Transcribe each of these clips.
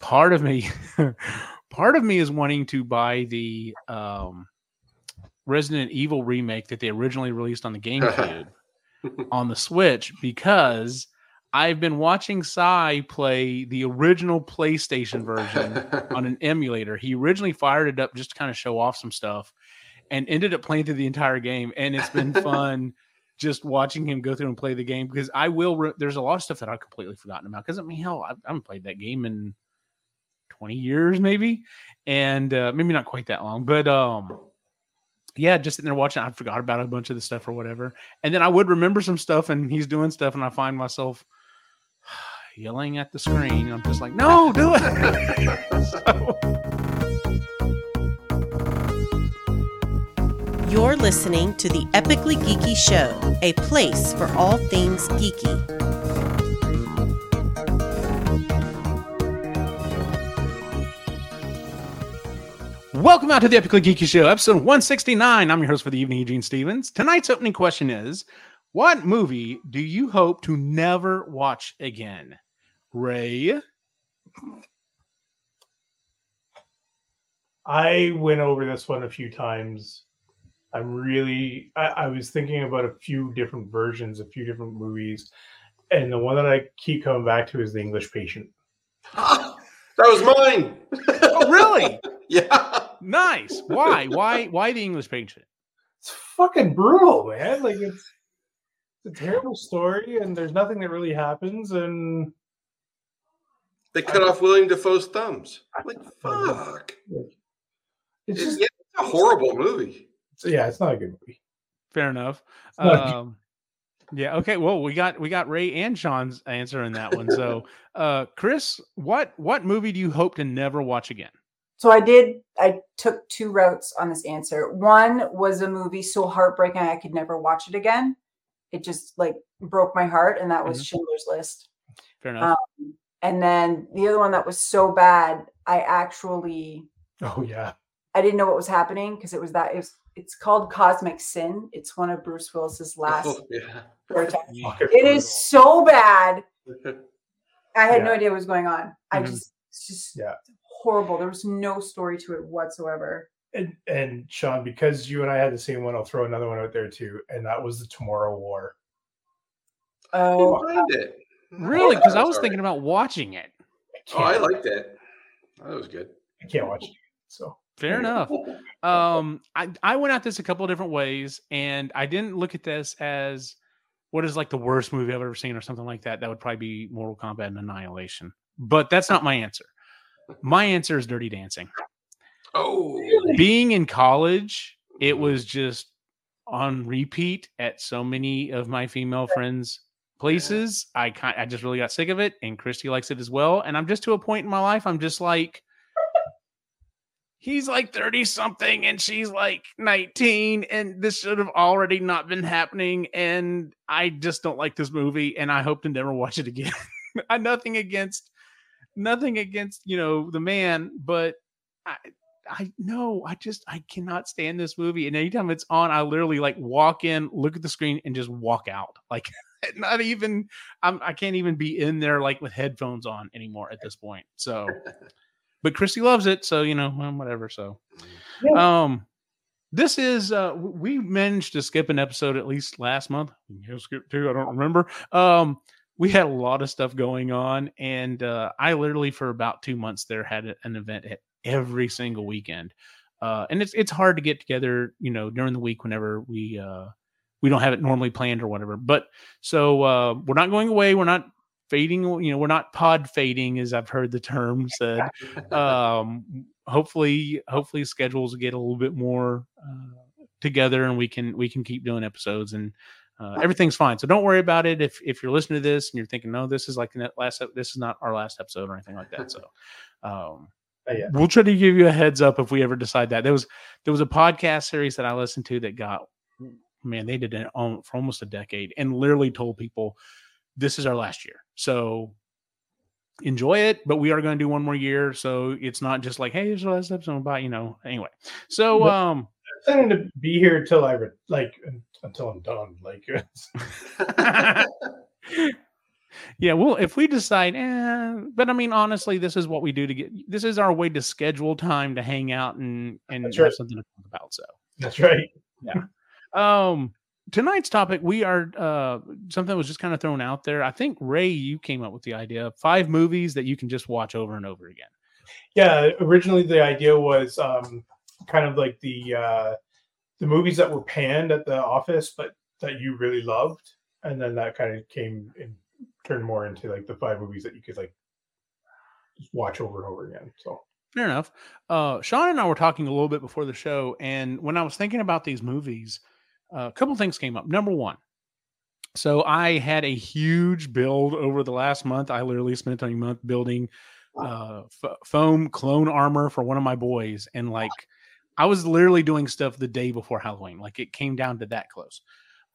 part of me, part of me is wanting to buy the um, Resident Evil remake that they originally released on the GameCube on the Switch because I've been watching Cy play the original PlayStation version on an emulator. He originally fired it up just to kind of show off some stuff and ended up playing through the entire game. And it's been fun just watching him go through and play the game because I will. Re- there's a lot of stuff that I've completely forgotten about because I mean, hell, I, I haven't played that game in 20 years, maybe, and uh, maybe not quite that long, but um, yeah, just sitting there watching, I forgot about a bunch of the stuff or whatever, and then I would remember some stuff, and he's doing stuff, and I find myself yelling at the screen. I'm just like, no, do it. so, You're listening to the Epically Geeky Show, a place for all things geeky. Welcome out to the Epically Geeky Show, episode 169. I'm your host for the evening, Eugene Stephens. Tonight's opening question is What movie do you hope to never watch again? Ray? I went over this one a few times. I'm really, I, I was thinking about a few different versions, a few different movies. And the one that I keep coming back to is The English Patient. that was mine. Oh, really? yeah. Nice. Why? Why? Why the English patient? It's fucking brutal, man. Like it's, it's a terrible story, and there's nothing that really happens. And They cut off William Dafoe's thumbs. Like, fuck. it's It's, just, yeah, it's a horrible movie. yeah, it's not a good movie. Fair enough. Um, yeah. Okay. Well, we got we got Ray and Shaun's answer in that one. So, uh, Kris, what what movie do you hope to never watch again? So I did. I took two routes on this answer. One was a movie so heartbreaking I could never watch it again. It just like broke my heart, and that was Mhm. Schindler's List. Fair enough. Um, and then the other one that was so bad, I actually Oh yeah, I didn't know what was happening because it was that it was, it's called Cosmic Sin. It's one of Bruce Willis's last. Oh, yeah. four attempts. Fucking It is so bad. I had no idea what was going on. I Mhm. just it's just Yeah. Horrible. There was no story to it whatsoever. And, and Shaun, because you and I had the same one, I'll throw another one out there too, and that was the Tomorrow War. Oh, Didn't it. Really? Because I was Sorry. thinking about watching it. Oh, I liked it. That was good. I can't watch it. So Fair enough. Um, I I went at this a couple of different ways, and I didn't look at this as what is like the worst movie I've ever seen or something like that. That would probably be Mortal Kombat and Annihilation. But that's not my answer. My answer is Dirty Dancing. Oh, being in college, it mm-hmm. was just on repeat at so many of my female friends' places. I kind I just really got sick of it, and Christy likes it as well. And I'm just to a point in my life, I'm just like, he's like 30 something, and she's like 19, and this should have already not been happening. And I just don't like this movie, and I hope to never watch it again. I nothing against nothing against you know the man, but I I know I just I cannot stand this movie. And anytime it's on, I literally like walk in, look at the screen, and just walk out. Like not even I'm I can't even be in there like with headphones on anymore at this point. So but Christy loves it, so you know, well, whatever. So um this is uh we managed to skip an episode at least last month. Skip two, I don't remember. Um we had a lot of stuff going on, and uh, I literally for about two months there had an event at every single weekend. Uh, and it's it's hard to get together, you know, during the week whenever we uh, we don't have it normally planned or whatever. But so uh, we're not going away. We're not fading. You know, we're not pod fading, as I've heard the term said. um, hopefully, hopefully schedules get a little bit more uh, together, and we can we can keep doing episodes and. Uh, everything's fine, so don't worry about it. If if you're listening to this and you're thinking, no, this is like the last, this is not our last episode or anything like that. So, um, Uh, yeah. we'll try to give you a heads up if we ever decide that. There was there was a podcast series that I listened to that got man, they did it on for almost a decade and literally told people this is our last year. So enjoy it, but we are going to do one more year. So it's not just like, hey, here's the last episode about, you know, anyway. So um I'm planning to be here until I re- like until I'm done. Like Yeah, well, if we decide, eh, but I mean, honestly, this is what we do to get. This is our way to schedule time to hang out and and That's have right. something to talk about. So, That's right. Yeah. Um, tonight's topic, we are uh something was just kind of thrown out there. I think Ray, you came up with the idea of five movies that you can just watch over and over again. Yeah, originally the idea was um, kind of like the uh, the movies that were panned at the office, but that you really loved, and then that kind of came and turned more into like the five movies that you could like watch over and over again. So Fair enough. Uh, Shaun and I were talking a little bit before the show, and when I was thinking about these movies, uh, a couple things came up. Number one, so I had a huge build over the last month. I literally spent a month building uh, f- foam clone armor for one of my boys, and like I was literally doing stuff the day before Halloween. Like it came down to that close.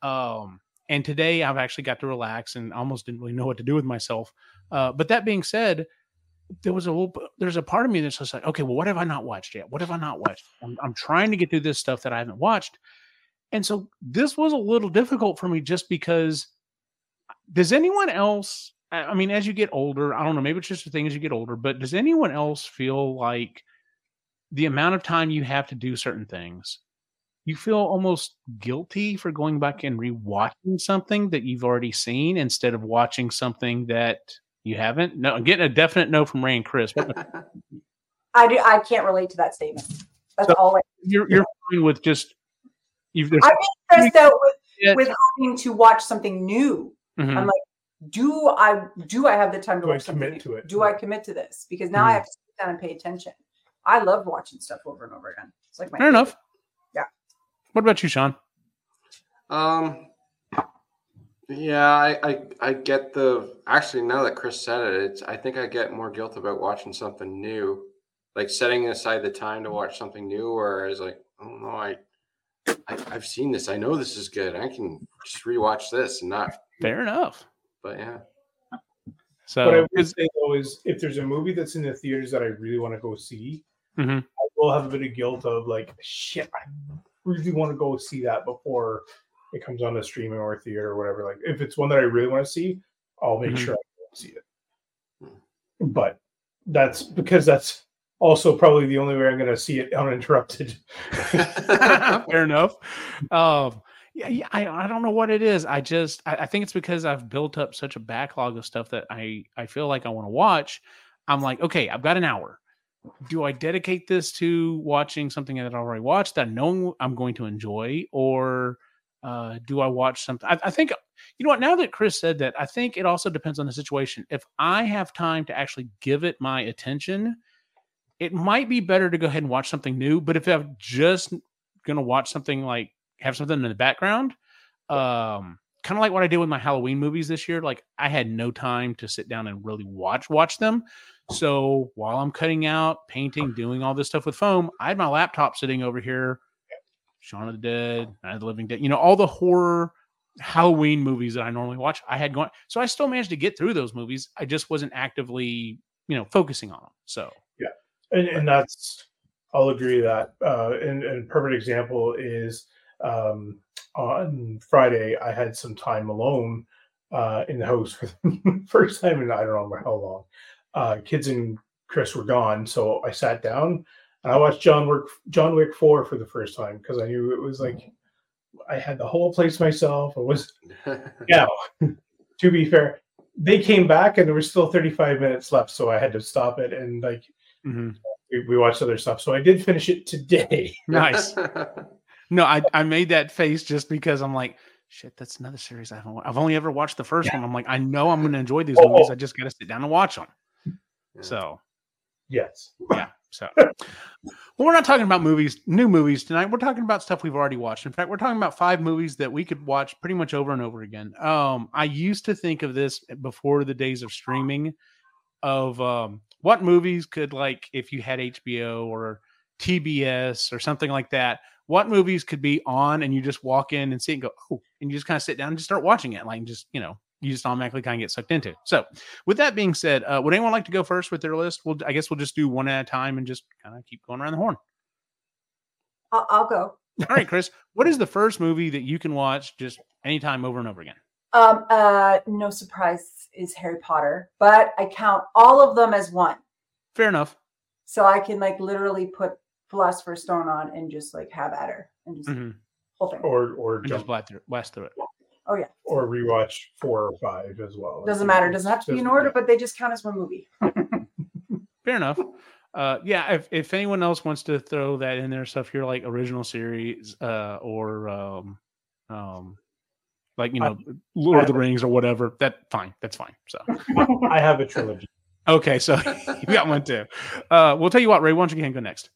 Um, and today I've actually got to relax and almost didn't really know what to do with myself. Uh, but that being said, there was a little, there's a part of me that's just like, okay, well, what have I not watched yet? What have I not watched? I'm, I'm trying to get through this stuff that I haven't watched. And so this was a little difficult for me just because does anyone else, I mean, as you get older, I don't know, maybe it's just a thing as you get older, but does anyone else feel like the amount of time you have to do certain things, you feel almost guilty for going back and rewatching something that you've already seen instead of watching something that you haven't? No, I'm getting a definite no from Ray and Kris. I do. I can't relate to that statement. That's So- all. I, you're you're fine with just you've there's I'm stressed out with, Yeah. with having to watch something new. Mhm. I'm like, do I do I have the time to Do I watch something commit new? to it? Do I commit to this? Because now I Mhm. have to sit down and pay attention. I love watching stuff over and over again. It's like my fair enough. Yeah. What about you, Shaun? Um. Yeah, I, I I get the actually now that Kris said it, it's I think I get more guilt about watching something new, like setting aside the time to watch something new. Whereas like, oh no, I, I I've seen this. I know this is good. I can just rewatch this and not. Fair enough. But yeah, So what I would say though is if there's a movie that's in the theaters that I really want to go see, Mhm. I will have a bit of guilt of like, shit, I really want to go see that before it comes on the streaming or theater or whatever. Like if it's one that I really want to see, I'll make Mhm. sure I go see it. But that's because that's also probably the only way I'm going to see it uninterrupted. fair enough. Um, yeah, yeah, I, I don't know what it is. I just I, I think it's because I've built up such a backlog of stuff that I I feel like I want to watch. I'm like, okay, I've got an hour. Do I dedicate this to watching something that I already watched that I know I'm going to enjoy, or uh, do I watch something? I, I think you know what. Now that Kris said that, I think it also depends on the situation. If I have time to actually give it my attention, it might be better to go ahead and watch something new. But if I'm just gonna watch something like have something in the background, um, kind of like what I did with my Halloween movies this year. Like I had no time to sit down and really watch watch them. So while I'm cutting out, painting, doing all this stuff with foam, I had my laptop sitting over here. Shaun of the Dead, Night of the Living Dead, you know, all the horror Halloween movies that I normally watch, I had going. So I still managed to get through those movies. I just wasn't actively, you know, focusing on them. So yeah, and, and that's I'll agree that. Uh, and, and a perfect example is um, on Friday I had some time alone uh, in the house for the first time in I don't know how long. Uh, kids and Kris were gone, so I sat down and I watched John Wick John Wick four for the first time because I knew it was like I had the whole place myself. It was yeah. to be fair, they came back and there was still 35 minutes left, so I had to stop it and like mhm. we, we watched other stuff. So I did finish it today. nice. No, I, I made that face just because I'm like, shit, that's another series I haven't. wa- I've only ever watched the first one. I'm like, I know I'm going to enjoy these Oh, movies. oh. I just got to sit down and watch them. Yeah. So Yes. yeah. So well, we're not talking about movies, new movies tonight. We're talking about stuff we've already watched. In fact, we're talking about five movies that we could watch pretty much over and over again. Um, I used to think of this before the days of streaming, of um, what movies could like if you had HBO or TBS or something like that. What movies could be on and you just walk in and see it and go, oh, and you just kind of sit down and just start watching it, like just you know, you just automatically kind of get sucked into. So, with that being said, uh, would anyone like to go first with their list? Well, I guess we'll just do one at a time and just kind of keep going around the horn. I'll, I'll go. All right, Kris, what is the first movie that you can watch just anytime over and over again? Um, uh, no surprise is Harry Potter, but I count all of them as one. Fair enough. So I can like literally put Philosopher's Stone on and just like have at her and just hmm whole thing. or or And just jump, blast through, blast through it. Oh yeah, or rewatch four or five as well. doesn't matter. Doesn't have to be in order, but they just count as one movie. Fair enough. Uh, yeah, if, if anyone else wants to throw that in there, stuff here like original series, uh, or um, um, like you I- know, Lord of the I- Rings or whatever, that fine, that's fine. So I have a trilogy. okay, so you got one too. Uh, we'll tell you what, Ray. Why don't you go go next?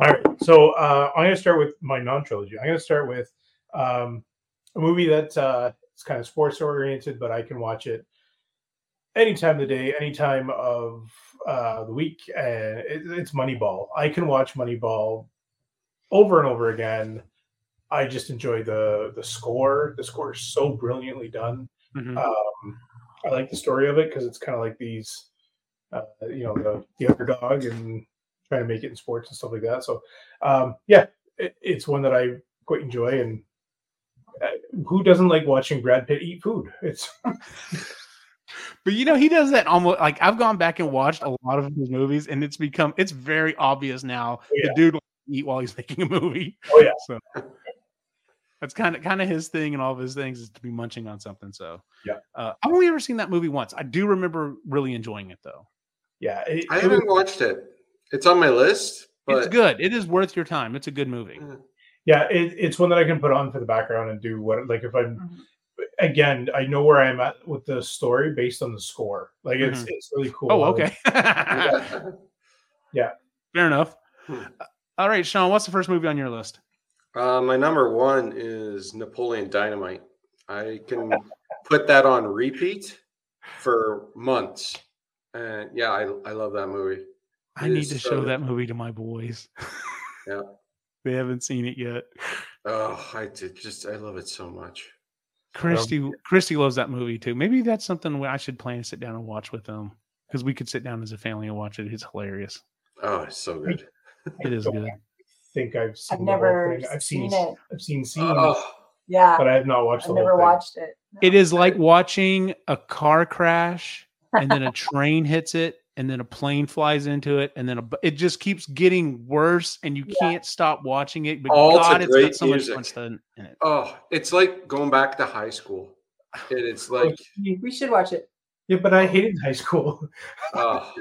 All right, so uh, I'm going to start with my non-trilogy. I'm going to start with um, a movie that uh, is kind of sports oriented, but I can watch it any time of the day, any time of uh, the week, and it, it's Moneyball. I can watch Moneyball over and over again. I just enjoy the the score. The score is so brilliantly done. Mhm. Um, I like the story of it because it's kind of like these, uh, you know, the, the underdog and trying to make it in sports and stuff like that. So, um, yeah, it, it's one that I quite enjoy. And who doesn't like watching Brad Pitt eat food? It's But you know, he does that almost like I've gone back and watched a lot of his movies, and it's become it's very obvious now. yeah. The dude will eat while he's making a movie. Oh, yeah. So that's kind of kind of his thing, and all of his things is to be munching on something. So Yeah. uh, I've only ever seen that movie once. I do remember really enjoying it though. yeah, it, I haven't was- watched it. It's on my list, but it's good. It is worth your time. It's a good movie. Yeah, it, it's one that I can put on for the background and do what like if I'm Mhm. again, I know where I'm at with the story based on the score. Like it's it's really cool. Oh, okay. Yeah. Fair enough. Hmm. All right, Shaun. What's the first movie on your list? Uh, my number one is Napoleon Dynamite. I can put that on repeat for months. And yeah, I, I love that movie. I need to so show good. that movie to my boys. Yeah. They haven't seen it yet. Oh, I did just I love it so much. Christy, um, Christy loves that movie too. Maybe that's something I should plan to sit down and watch with them because we could sit down as a family and watch it. It's hilarious. Oh, it's so good. It is don't good. think I've seen I've the whole never thing. I've seen seen, it. I've seen scenes, Oh, Yeah, but I have not watched I've the whole never thing. watched it. It is like watching a car crash and then a train hits it and then a plane flies into it and then a, it just keeps getting worse and you Yeah. can't stop watching it. But All God, it's great got so much fun in it. oh, it's like going back to high school. It, it's oh, like We should watch it. Yeah, but I hated high school. oh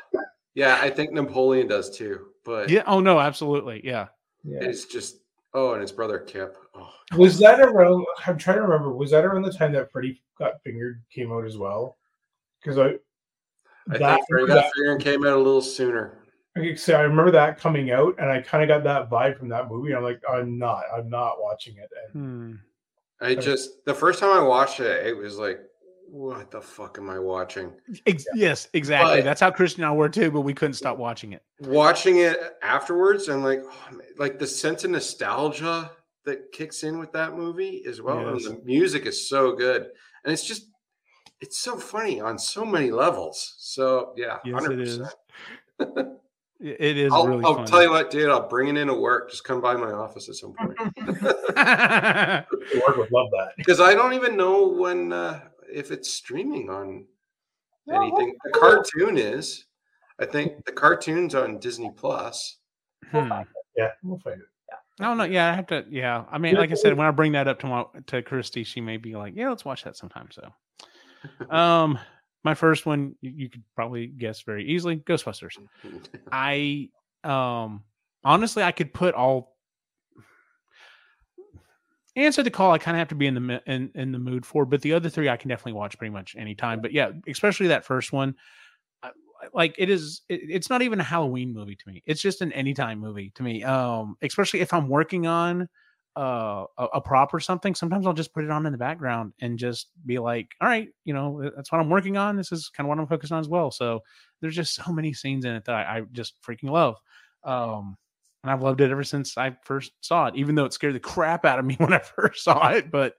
yeah, I think Napoleon does too. But Yeah. Oh no, absolutely. Yeah. Yeah. it's just oh, and his brother Kip. Oh, Was that around? I'm trying to remember. Was that around the time that Freddy Got Fingered came out as well? Because I, I that, think Freddy Got Fingered came out a little sooner. Okay, so I remember that coming out, and I kind of got that vibe from that movie. I'm like, I'm not, I'm not watching it. And Hmm. I just the first time I watched it, it was like, what the fuck am I watching? Ex- Yes, exactly. But- That's how Christian and I were too, but we couldn't stop watching it. Watching it afterwards, I'm like, oh, like the sense of nostalgia that kicks in with that movie as well. Yes. And the music is so good, and it's just it's so funny on so many levels. So yeah, Yes, it is. 100%. It it is I'll, really I'll fun. tell you what, dude. I'll bring it into work. Just come by my office at some point work would love that. because I don't even know when uh, if it's streaming on No, anything. The cartoon is. I think the cartoon's on Disney Plus. Hmm. Yeah, we'll find it. No, no, yeah, I have to. Yeah, I mean, like I said, when I bring that up to my to Christy, she may be like, "Yeah, let's watch that sometime." So, um, my first one you, you could probably guess very easily: Ghostbusters. I um honestly, I could put all answer the call. I kind of have to be in the in in the mood for, but the other three I can definitely watch pretty much anytime. But yeah, especially that first one. Like it is, it, it's not even a Halloween movie to me. It's just an anytime movie to me. Um, especially if I'm working on uh a, a prop or something. Sometimes I'll just put it on in the background and just be like, all right, you know, that's what I'm working on. This is kind of what I'm focused on as well. So there's just so many scenes in it that I, I just freaking love. Um, and I've loved it ever since I first saw it, even though it scared the crap out of me when I first saw it. But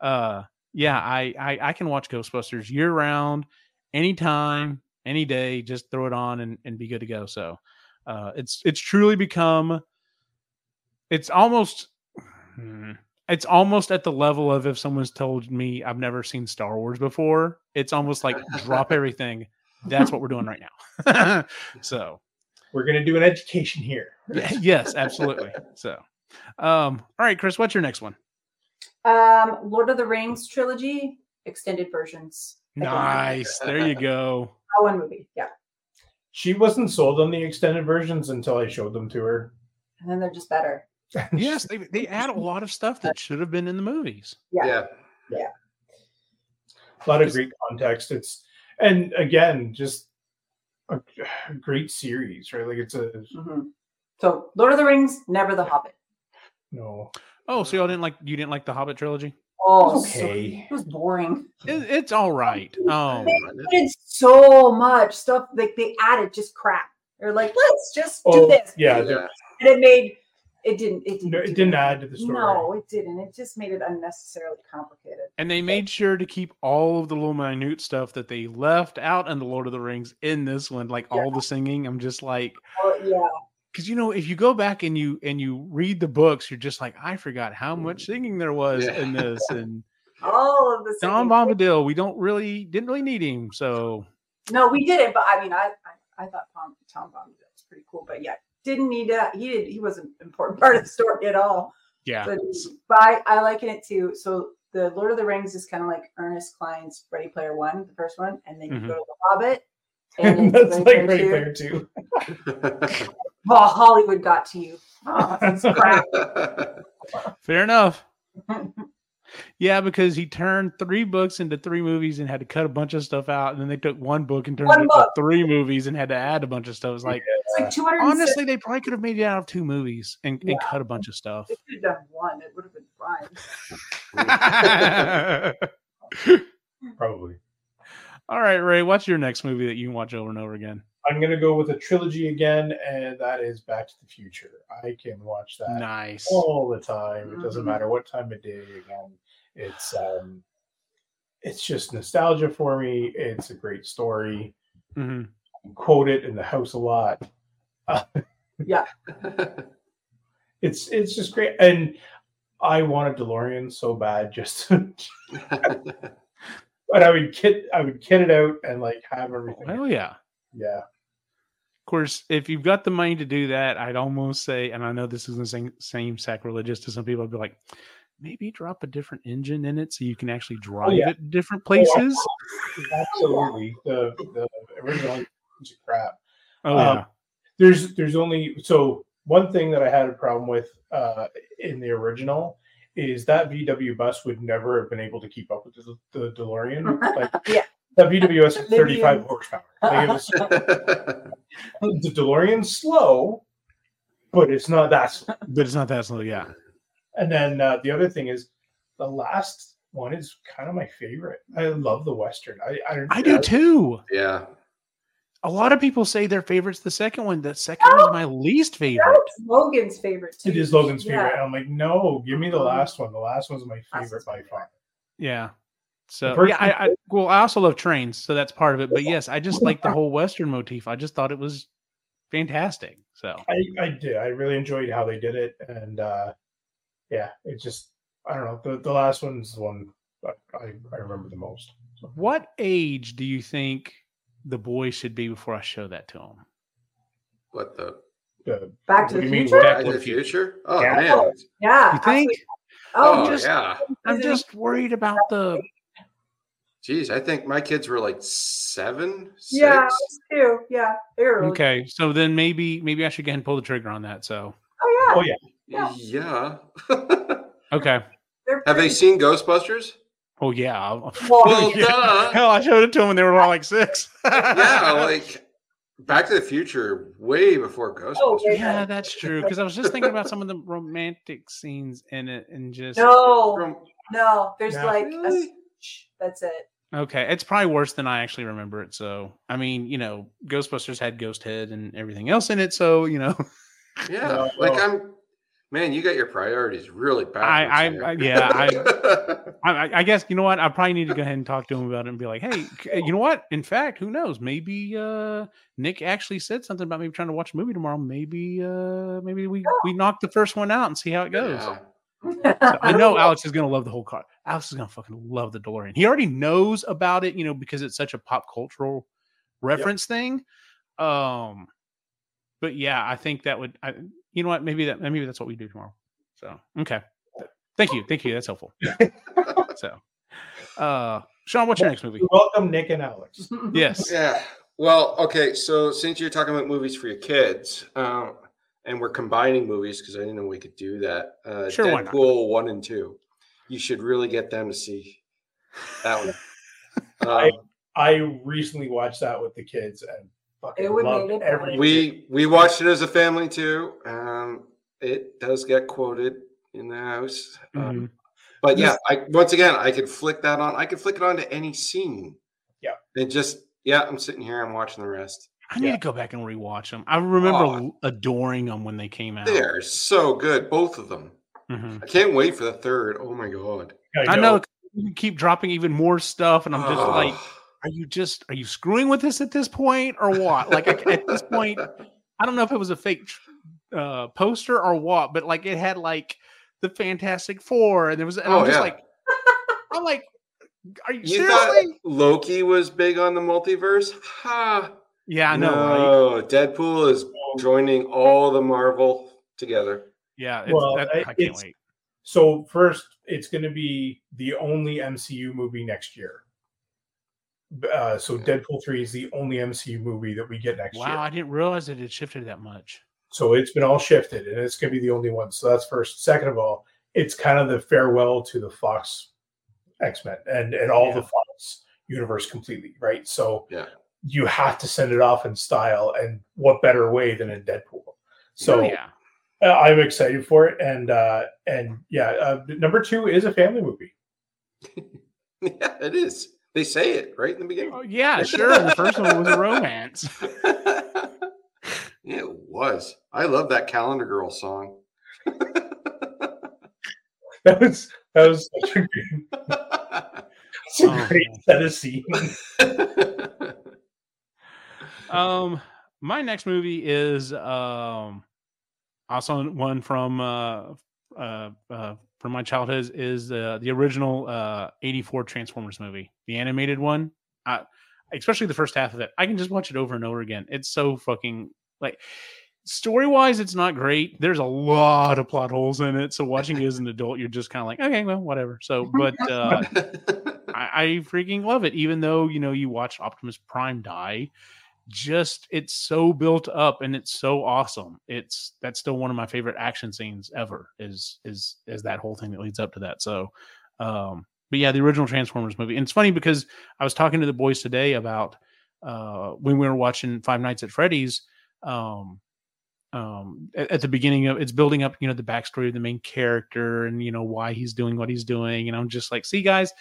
uh, yeah, I, I I can watch Ghostbusters year round, anytime, any day. Just throw it on and, and be good to go. So uh, it's it's truly become. It's almost. Hmm, it's almost at the level of if someone's told me I've never seen Star Wars before, it's almost like drop everything. That's what we're doing right now. so We're gonna do an education here. yes, absolutely. So um, all right, Kris, what's your next one? Um, Lord of the Rings trilogy extended versions. Nice. There you go. Oh, one movie. Yeah, She wasn't sold on the extended versions until I showed them to her. and then they're just better. Yes, they they add a lot of stuff that should have been in the movies. Yeah. Yeah. a lot of great context. It's and again, just a great series, right? Like it's a Mhm. So, Lord of the Rings, never The Hobbit. no Oh, so y'all didn't like you didn't like the Hobbit trilogy? Oh, It's so- it was boring. It, it's all right. Oh, They did so much stuff. Like they added just crap. They're like, let's just do Oh, this. yeah, Yeah. And it made it didn't. It didn't. no, it didn't anything. add to the story. No, it didn't. It just made it unnecessarily complicated. and they made sure to keep all of the little minute stuff that they left out in the Lord of the Rings in this one, like all the singing. I'm just like, Oh yeah. because you know, if you go back and you and you read the books, you're just like, I forgot how mm. much singing there was Yeah. in this, and All of the Don singing. Bombadil, we don't really didn't really need him, so No, we didn't. but I mean, I I, I thought Tom Tom Bombadil was pretty cool, but yeah, didn't need that. He did. He wasn't an important part of the story at all. yeah. But, but I, I liken it to so the Lord of the Rings is kind of like Ernest Cline's Ready Player One, the first one, and then you Mhm. go to the Hobbit. And And it's that's like Ready Ready Player Player Two. Two. Well, Hollywood got to you. Oh, it's crap. Fair enough. Yeah, because he turned three books into three movies and had to cut a bunch of stuff out, and then they took one book and turned One it into three movies and had to add a bunch of stuff. It's like It's like 200. honestly, they probably could have made it out of two movies and, and cut a bunch of stuff. they could have done one. It would have been fine. Probably. All right, Ray, what's your next movie that you can watch over and over again? I'm gonna go with a trilogy again, and that is Back to the Future. I can watch that Nice. all the time. It doesn't Mhm. matter what time of day. Again, it's um, it's just nostalgia for me. It's a great story. hmm I quote it in the house a lot. Yeah, it's it's just great, and I want a DeLorean so bad. Just, but I would kit I would kit it out and like have everything. Hell yeah. Yeah, Of course, if you've got the money to do that, I'd almost say, and I know this is the same, same sacrilegious to some people, I'd be like, maybe drop a different engine in it so you can actually drive yeah. it different places. absolutely. The the original is crap. Oh, Um, yeah. there's there's only so one thing that I had a problem with uh, in the original is that VW bus would never have been able to keep up with the, the DeLorean. Like Yeah. That VW 35 horsepower. Like, it was, the DeLorean's slow, but it's not that. Slow. but it's not that slow. Yeah. And then uh, the other thing is the last one is kind of my favorite. I love the western. I I, I do too. yeah. A lot of people say their favorite's the second one. The second one's my least favorite. That's Logan's favorite too. It is Logan's Yeah. favorite. And I'm like, no, give me the last one. The last one's my favorite by far. Yeah. So yeah, I, I well, I also love trains, so that's part of it. But yes, I just like the whole Western motif. I just thought it was fantastic. So I, I did. I really enjoyed how they did it. And uh yeah, it just I don't know. The, the last one's the one I, I, I remember the most. So, what age do you think the boy should be before I show that to him? What the the, Back to the do you mean, Future? Back Back to to the the Future? Oh Yeah. man. Yeah. You think? absolutely. Oh, Oh just- yeah. I'm just worried about the. Geez, I think my kids were like seven, six. yeah, us too. Yeah, they were Okay, so then maybe maybe I should go ahead and pull the trigger on that. So Oh Oh yeah, yeah. Yeah. Yeah. okay. Have they seen Ghostbusters? Oh yeah. I'll- Well, Yeah. duh. Hell, I showed it to them when they were all like six. yeah, like Back to the Future way before oh, Ghostbusters. Oh, yeah, that's true. Because I was just thinking about some of the romantic scenes in it, and just No, From- no. There's Yeah. like a, Really? that's it. Okay, it's probably worse than I actually remember it. So, I mean, you know, Ghostbusters had Ghost Head and everything else in it. So, you know, yeah, No, like no. I'm. Man, you got your priorities really bad. I- here. I- yeah, I, I, I guess you know what. I probably need to go ahead and talk to him about it and be like, hey, you know what? In fact, who knows? Maybe uh, Nick actually said something about maybe trying to watch a movie tomorrow. Maybe, uh, maybe we we knock the first one out and see how it goes. Yeah. I know Alex is gonna love the whole car. Alex is gonna fucking love the DeLorean. He already knows about it, you know, because it's such a pop cultural reference thing. Um, but yeah, I think that would. I, you know what? Maybe that. Maybe that's what we do tomorrow. So okay. Thank you. Thank you. That's helpful. so, uh, Shaun, what's your next movie? Welcome, Nick and Alex. Yes. Yeah. Well, okay. So since you're talking about movies for your kids, um, and we're combining movies because I didn't know we could do that. Uh, Sure, why not? Deadpool one and two. You should really get them to see that one. I- Um, I recently watched that with the kids and fucking It loved it every. we we watched it as a family too. Um, it does get quoted in the house. Um, Mhm. But yeah, I once again I could flick that on. I could flick it on to any scene. Yeah. And just yeah, I'm sitting here. I'm watching the rest. I need Yeah. to go back and rewatch them. I remember Oh. adoring them when they came out. They're so good, both of them. Mhm. I can't wait for the third. Oh my god! I know you keep dropping even more stuff, and I'm just Oh. like, are you just are you screwing with us at this point or what? Like at this point, I don't know if it was a fake uh, poster or what, but like it had like the Fantastic Four, and there was, and Oh, I'm just yeah. like, I'm like, are you, you seriously? thought Loki was big on the multiverse? Ha! yeah, I know, right? no, Deadpool is joining all the Marvel together. Yeah, it's, Well, that, I- I can't it's- wait. So first, it's going to be the only MCU movie next year. Uh, so Deadpool three is the only MCU movie that we get next Wow, year. Wow, I didn't realize it had shifted that much. So it's been all shifted, and it's going to be the only one. So that's first. Second of all, it's kind of the farewell to the Fox X Men and and all Yeah. the Fox universe completely, right? So Yeah. you have to send it off in style, and what better way than in Deadpool? So oh, yeah, I'm excited for it, and uh and yeah, uh, number two is a family movie. Yeah, it is. They say it right in the beginning. oh, yeah, sure. The first one was a romance. yeah, it was. I love that Calendar Girl song. That was that was such a, good, such a Oh, great man. set of scenes. Um, my next movie is um also one from uh uh, uh from my childhood is, uh, the original uh 84 Transformers movie, the animated one. I, especially the first half of it. I can just watch it over and over again. It's so fucking like story wise, it's not great. There's a lot of plot holes in it. So watching it as an adult, you're just kind of like, okay, well, whatever. So, but uh I, I freaking love it. Even though you know you watch Optimus Prime die, just it's so built up and it's so awesome. It's that's still one of my favorite action scenes ever. Is is is that whole thing that leads up to that. So, um, but yeah, the original Transformers movie. And it's funny because I was talking to the boys today about uh when we were watching Five Nights at Freddy's. Um, um at, at the beginning of it's building up you know the backstory of the main character and you know why he's doing what he's doing and i'm just like see guys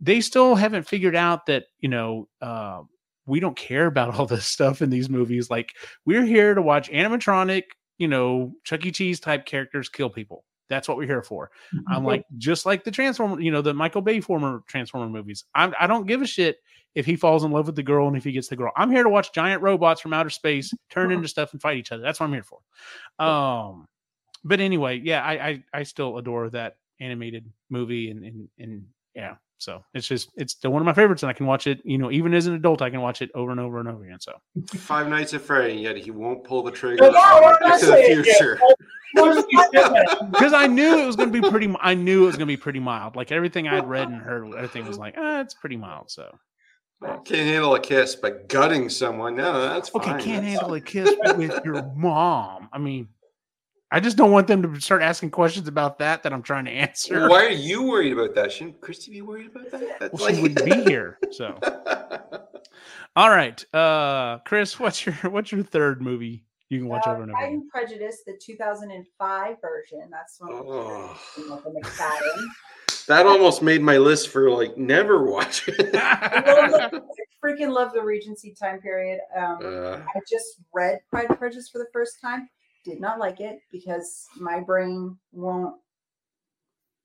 they still haven't figured out that you know uh, we don't care about all this stuff in these movies like we're here to watch animatronic you know chuck e. Cheese type characters kill people. That's what we're here for. I'm like just like the transformer you know the michael bay former transformer movies. I'm, i don't give a shit if he falls in love with the girl and if he gets the girl. I'm here to watch giant robots from outer space turn into stuff and fight each other. That's what i'm here for. Um but anyway yeah i i, I still adore that animated movie and and, and yeah so it's just it's still one of my favorites and i can watch it you know even as an adult i can watch it over and over and over again so. Five Nights at Freddy, yet he won't pull the trigger Yeah, on what am I Back to the? Future. because i knew it was going to be pretty i knew it was going to be pretty mild. Like everything i'd read and heard everything was like ah, it's pretty mild so. Can't handle a kiss, but gutting someone, no, that's okay fine. can't That's- handle a kiss with your mom. I mean i just don't want them to start asking questions about that that i'm trying to answer Why are you worried about that? Shouldn't Christy be worried about that? That's well, she wouldn't be here so all right uh kris what's your what's your third movie you can watch Uh, over and over Pride and Prejudice, the 2005 version. That's one Oh. of the Macfadyen. that almost made my list for like never watch it. I freaking love the Regency time period. Um, Uh, I just read Pride and Prejudice for the first time. Did not like it because my brain won't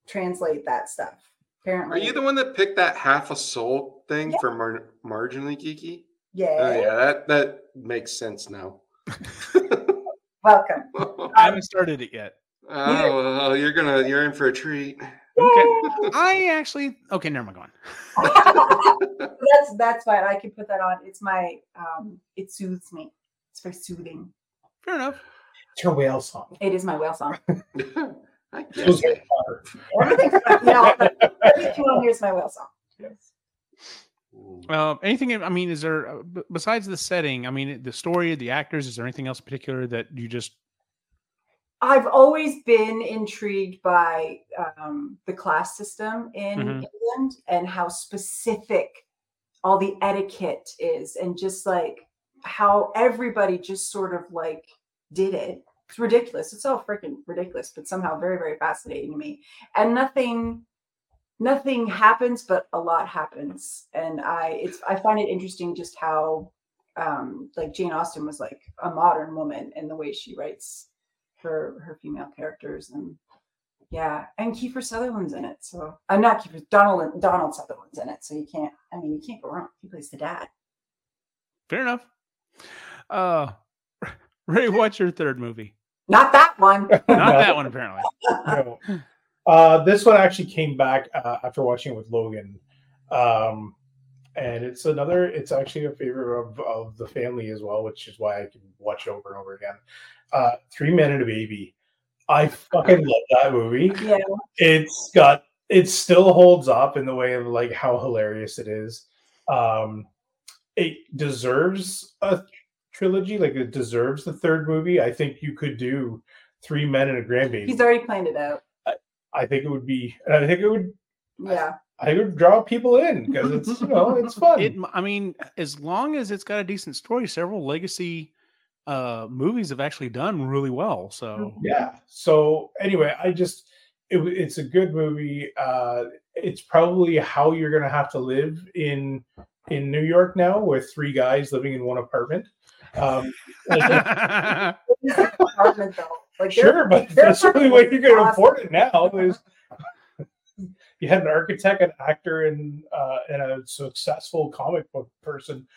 translate that stuff. Apparently, are you the one that picked that half a soul thing Yeah. for mar- marginally geeky? yeah, Oh yeah, that that makes sense now. welcome. i haven't started it yet Oh, well, you're gonna you're in for a treat. Okay. I actually okay, never mind. Go on. that's that's fine. I can put that on. It's my um it soothes me. It's very soothing. Fair enough. It's your whale song. It is my whale song. I It was guess. Harry Everything no, everything here is my whale song. Um, anything? I mean, is there uh, b- besides the setting? I mean, the story, the actors. Is there anything else in particular that you just? I've always been intrigued by um, the class system in Mhm. England and how specific all the etiquette is, and just like how everybody just sort of like did it. It's ridiculous. It's all freaking ridiculous, but somehow very, very fascinating to me. And nothing, nothing happens, but a lot happens. And I, it's, I find it interesting just how, um, like Jane Austen was like a modern woman in the way she writes her her female characters and yeah and kiefer sutherland's in it so i'm not kiefer donald donald sutherland's in it so you can't i mean you can't go wrong he plays the dad Fair enough. Uh, Ray, what's your third movie? not that one Not that one, apparently. no. Uh, this one actually came back uh, after watching it with Logan. Um, and it's another, it's actually a favorite of, of the family as well, which is why I can watch it over and over again. Uh, Three Men and a Baby. I fucking love that movie. yeah It's got, it still holds up in the way of like how hilarious it is. Um, it deserves a trilogy, like it deserves the third movie. I think you could do Three Men and a Grandbaby. he's already planned it out I think it would be. I think it would. yeah I think it would draw people in because it's you know it's fun. It. I mean, as long as it's got a decent story, several legacy uh movies have actually done really well. So yeah. So anyway, I just it, w- it's a good movie. Uh, it's probably how you're gonna have to live in in New York now with three guys living in one apartment. Um, like, He's an apartment though like sure, but they're that's the only way you can awesome. afford it now. Is you had an architect, an actor, and uh, and a successful comic book person.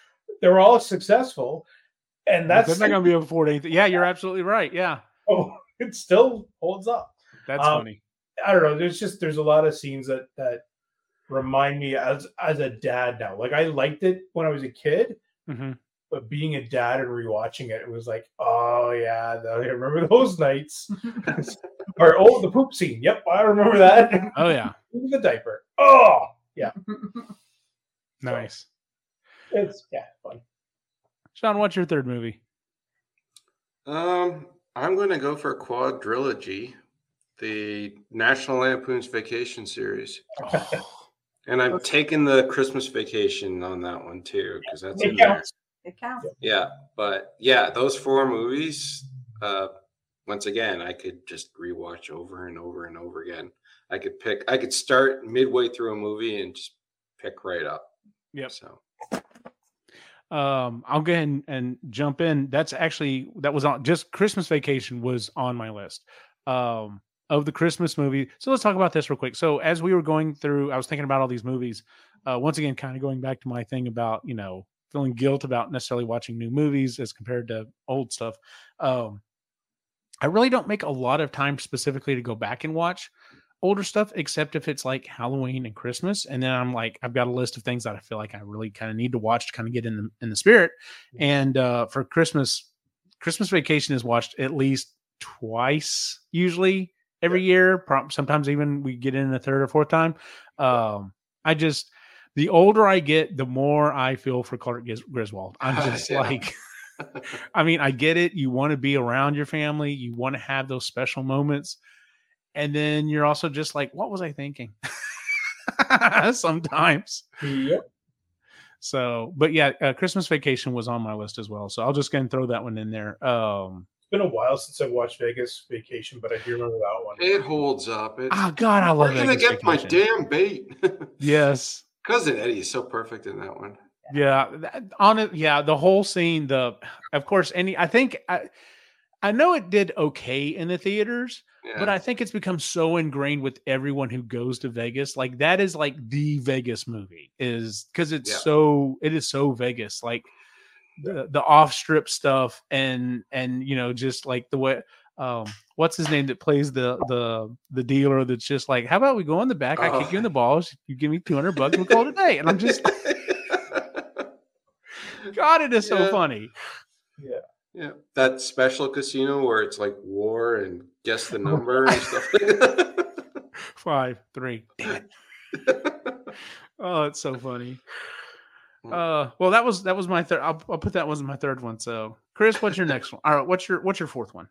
They were all successful, and that's that's not going to be able to afford anything. Yeah, you're absolutely right. Yeah, oh, it still holds up. that's Um, funny. I don't know. There's just there's a lot of scenes that that remind me as as a dad now. Like I liked it when I was a kid, hmm but being a dad and rewatching it, it was like, oh yeah, the- I remember those nights. or oh, the poop scene. Yep, I remember that. Oh yeah, the diaper. Oh yeah, nice. it's yeah fun. Shaun, what's your third movie? Um, I'm going to go for a quadrilogy, the National Lampoon's Vacation series, and I'm taking the Christmas Vacation on that one too because that's It in there. counts. It counts Yeah, but yeah, those four movies. Uh, once again, I could just rewatch over and over and over again. I could pick. I could start midway through a movie and just pick right up. Yep. So Um, I'll go ahead and, and jump in. That's actually that was on just Christmas Vacation was on my list um, of the Christmas movie. So let's talk about this real quick. So as we were going through, I was thinking about all these movies. Uh, once again, kind of going back to my thing about you know feeling guilt about necessarily watching new movies as compared to old stuff. Um, I really don't make a lot of time specifically to go back and watch older stuff, except if it's like Halloween and Christmas. And then I'm like, I've got a list of things that I feel like I really kind of need to watch to kind of get in the in the spirit. And uh, for Christmas, Christmas Vacation is watched at least twice, usually every year. Sometimes even we get in a third or fourth time. Um, I just the older I get, the more I feel for Clark Gris- Griswold. I'm just Yeah. like. I mean, I get it. You want to be around your family, you want to have those special moments. And then you're also just like, what was I thinking? Sometimes. Yep. So, but yeah, uh, Christmas Vacation was on my list as well. So I'll just go and throw that one in there. Um, It's been a while since I watched Vegas Vacation, but I do remember that one. it holds up. It, oh God, I love Where gonna Vegas get my damn bait? Yes. Cousin Eddie is so perfect in that one. Yeah, that- on it. Yeah, the whole scene. The of course, any. I think I, I know it did okay in the theaters, Yeah. but I think it's become so ingrained with everyone who goes to Vegas. Like that is like the Vegas movie is because it's Yeah. so it is so Vegas. Like the the off strip stuff and and you know just like the way um, what's his name that plays the the the dealer that's just like, how about we go in the back? I kick you in the balls. You give me two hundred bucks. We'll call it a day. And I'm just, God, it is so funny. yeah, yeah. that special casino where it's like war and guess the number and stuff like that. Five, three. Damn it. Oh, it's so funny. Uh, well, that was that was my third. I'll, I'll put that one as my third one. So, Kris, what's your next one? All right, what's your what's your fourth one?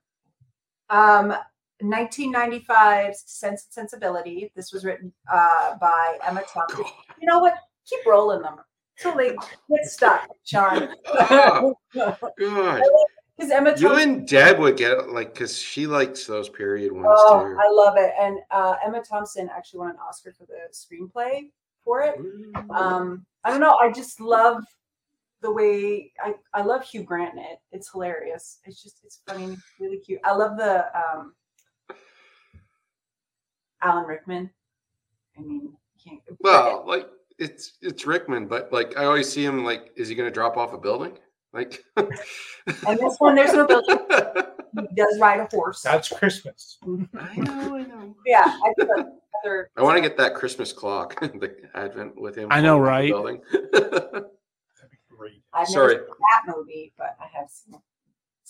Um, 1995's Sense and Sensibility. This was written uh, by Emma Thompson. You know what? Keep rolling them till they get stuck, Shaun. Oh, God. Because Emma You and Deb would get like because she likes those period ones Oh, too. I love it. And uh, Emma Thompson actually won an Oscar for the screenplay for it. Um, I don't know. I just love the way I, I love Hugh Grant in it. It's hilarious. It's just it's funny, really cute. I love the um, Alan Rickman. I mean, can't. well, like it's it's Rickman, but like I always see him like, is he going to drop off a building? Like, and this one, there's no building. He does ride a horse. That's Christmas. I know, I know. yeah, I, think that's I want to get that Christmas clock, the Advent with him. I know, flying off right? the building. That'd be great. I've Sorry. never seen that movie, but I have seen. it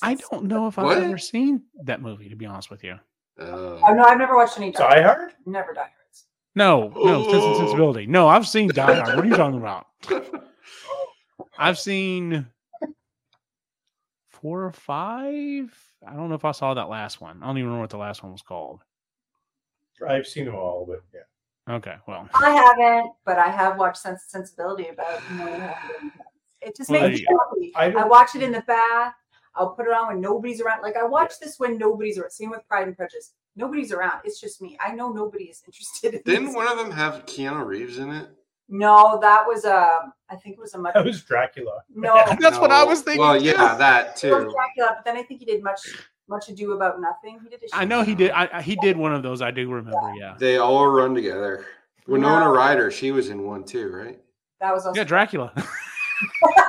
I don't know if I've What? ever seen that movie. To be honest with you, Oh Uh, no, I've never watched any. Die. Die Hard? Never Die Hards. no, no, Sense and Oh. Sensibility. No, I've seen Die Hard. What are you talking about? I've seen four or five. I don't know if I saw that last one. I don't even remember what the last one was called. I've seen them all, but yeah. Okay, well, I haven't, but I have watched Sense and Sensibility about you know, what happened. It just makes me happy. I I, watch it in the bath. I'll put it on when nobody's around. Like I watch this when nobody's around. Same with Pride and Prejudice. Nobody's around. It's just me. I know nobody is interested in it. Didn't this. one of them have Keanu Reeves in it? No, that was a. I think it was a much. That was Dracula. No, That's what I was thinking, Well, too. yeah, that it was too. Dracula, but then I think he did much much ado about nothing. He did. A I know he did. I, I- he did one of those. I do remember. Yeah, They all run together. Winona No. Ryder, she was in one too, right? That was also. yeah, Dracula.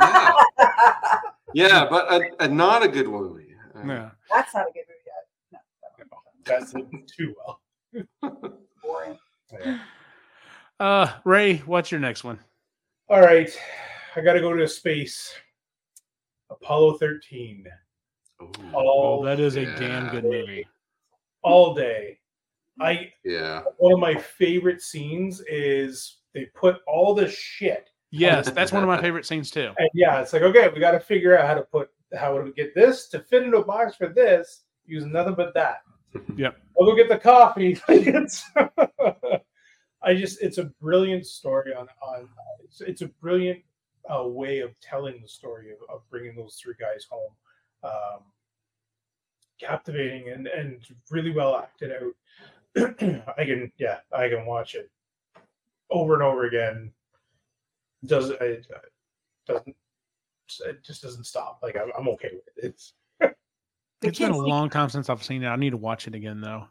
Yeah, yeah but a, a not a good movie. Uh, yeah. That's not a good movie. Yet. That's too well. Boring. Yeah. Uh, Ray, what's your next one? All right. I got to go to space. Apollo 13. Ooh, All, Oh, that is a yeah. damn good movie. all day. I yeah. one of my favorite scenes is they put all the shit Yes, that's one of my favorite scenes too. and yeah, it's like okay, we got to figure out how to put how to get this to fit into a box for this. Use nothing but that. Yep. I'll go get the coffee. It's, I just it's a brilliant story on on it's, it's a brilliant uh, way of telling the story of, of bringing those three guys home. Um, captivating and and really well acted out. I can yeah I can watch it over and over again. Does it, it doesn't it just doesn't stop. Like I'm, I'm okay with it. It's The It's been a long time since I've seen it. I need to watch it again though.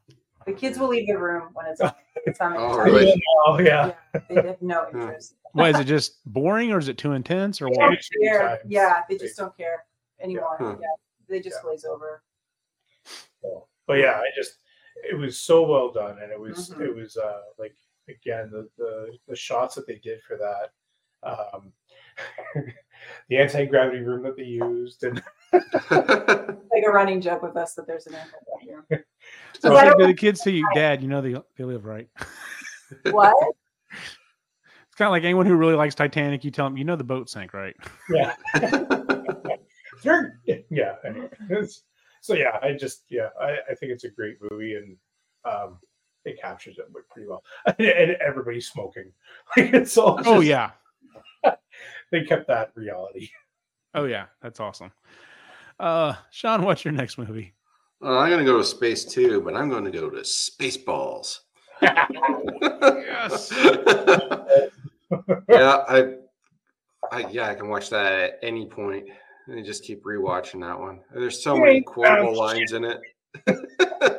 the kids will leave the room when it's on. It's on Oh, really? oh yeah. Yeah, they have no interest. Why is it just boring or is it too intense or They what? don't care. Yeah, they just don't care anymore. Yeah. Yeah, they just glaze over. So, but yeah, I just it was so well done, and it was Mhm. it was uh like again the the the shots that they did for that, um, the anti gravity room that they used, and Like a running joke with us that there's an anti here. So I I the kids to you, Dad, you know they they live right. What? It's kind of like anyone who really likes Titanic. You tell them, you know, the boat sank, right? yeah, They're- yeah. anyway, so yeah, I just yeah, I, I think it's a great movie, and um, it captures it pretty well, and everybody's smoking. Like it's all. Oh yeah, they kept that reality. oh yeah, that's awesome. Uh, Shaun, what's your next movie? Well, I'm going to go to space too, but I'm going to go to Spaceballs. Yes. yeah, I, I, yeah, I can watch that at any point and just keep rewatching that one. There's so many quotable lines in it.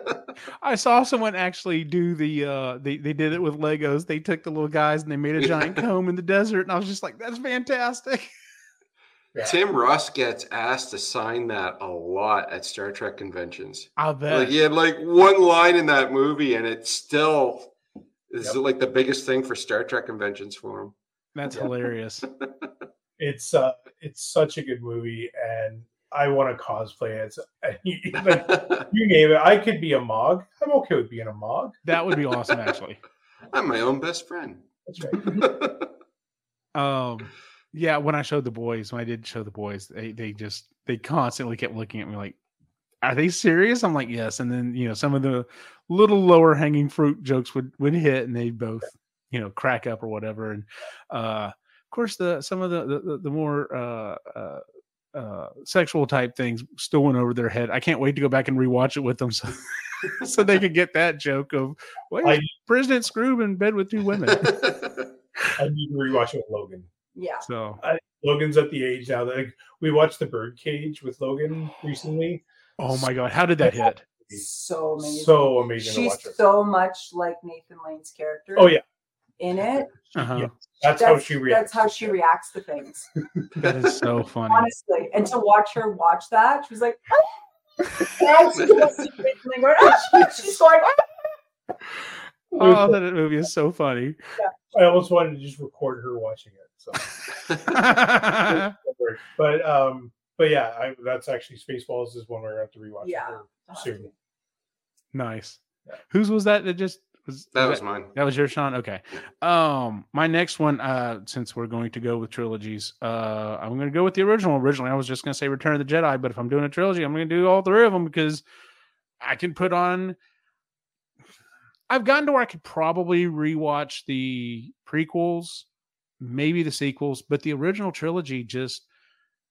I saw someone actually do the uh they, they did it with Legos. They took the little guys and they made a giant comb in the desert, and I was just like, that's fantastic. Yeah. Tim Russ gets asked to sign that a lot at Star Trek conventions. I'll bet. Like he had like one line in that movie, and it still is Yep. like the biggest thing for Star Trek conventions for him. That's Yeah. hilarious. It's uh, it's such a good movie, and I want to cosplay as like, you name it. I could be a Mog. I'm okay with being a Mog. That would be awesome, actually. I'm my own best friend. That's right. Um, yeah, when I showed the boys, when I did show the boys, they they just they constantly kept looking at me like, "Are they serious?" I'm like, "Yes." And then you know some of the little lower hanging fruit jokes would would hit, and they both you know crack up or whatever. And uh, of course, the some of the the, the more uh, uh, uh, sexual type things still went over their head. I can't wait to go back and rewatch it with them so so they could get that joke of, "Wait, I- President Scroob in bed with two women." I need to rewatch it with Logan. Yeah. So. Logan's at the age now that like, we watched the Birdcage with Logan recently. Oh my god, how did that hit? So amazing. So amazing to She's watch so much like Nathan Lane's character. Oh yeah, In it. Uh-huh. Yeah. that's, how she reacts. That's how she reacts to things. That is so funny. Honestly. And to watch her watch that, she was like, "Ah." And she goes to Nathan Lane going, "Ah," she's going, "Ah." Oh, that movie is so funny. I almost wanted to just record her watching it. So, but um, but yeah, I, that's actually Spaceballs is one we're gonna have to rewatch Yeah. soon. nice. Yeah. Whose was that? That just was that was mine. that was your Shaun. Okay. Um, my next one, uh, since we're going to go with trilogies, uh, I'm going to go with the original. Originally, I was just going to say Return of the Jedi, but if I'm doing a trilogy, I'm going to do all three of them because I can put on. I've gotten to where I could probably rewatch the prequels, maybe the sequels, but the original trilogy just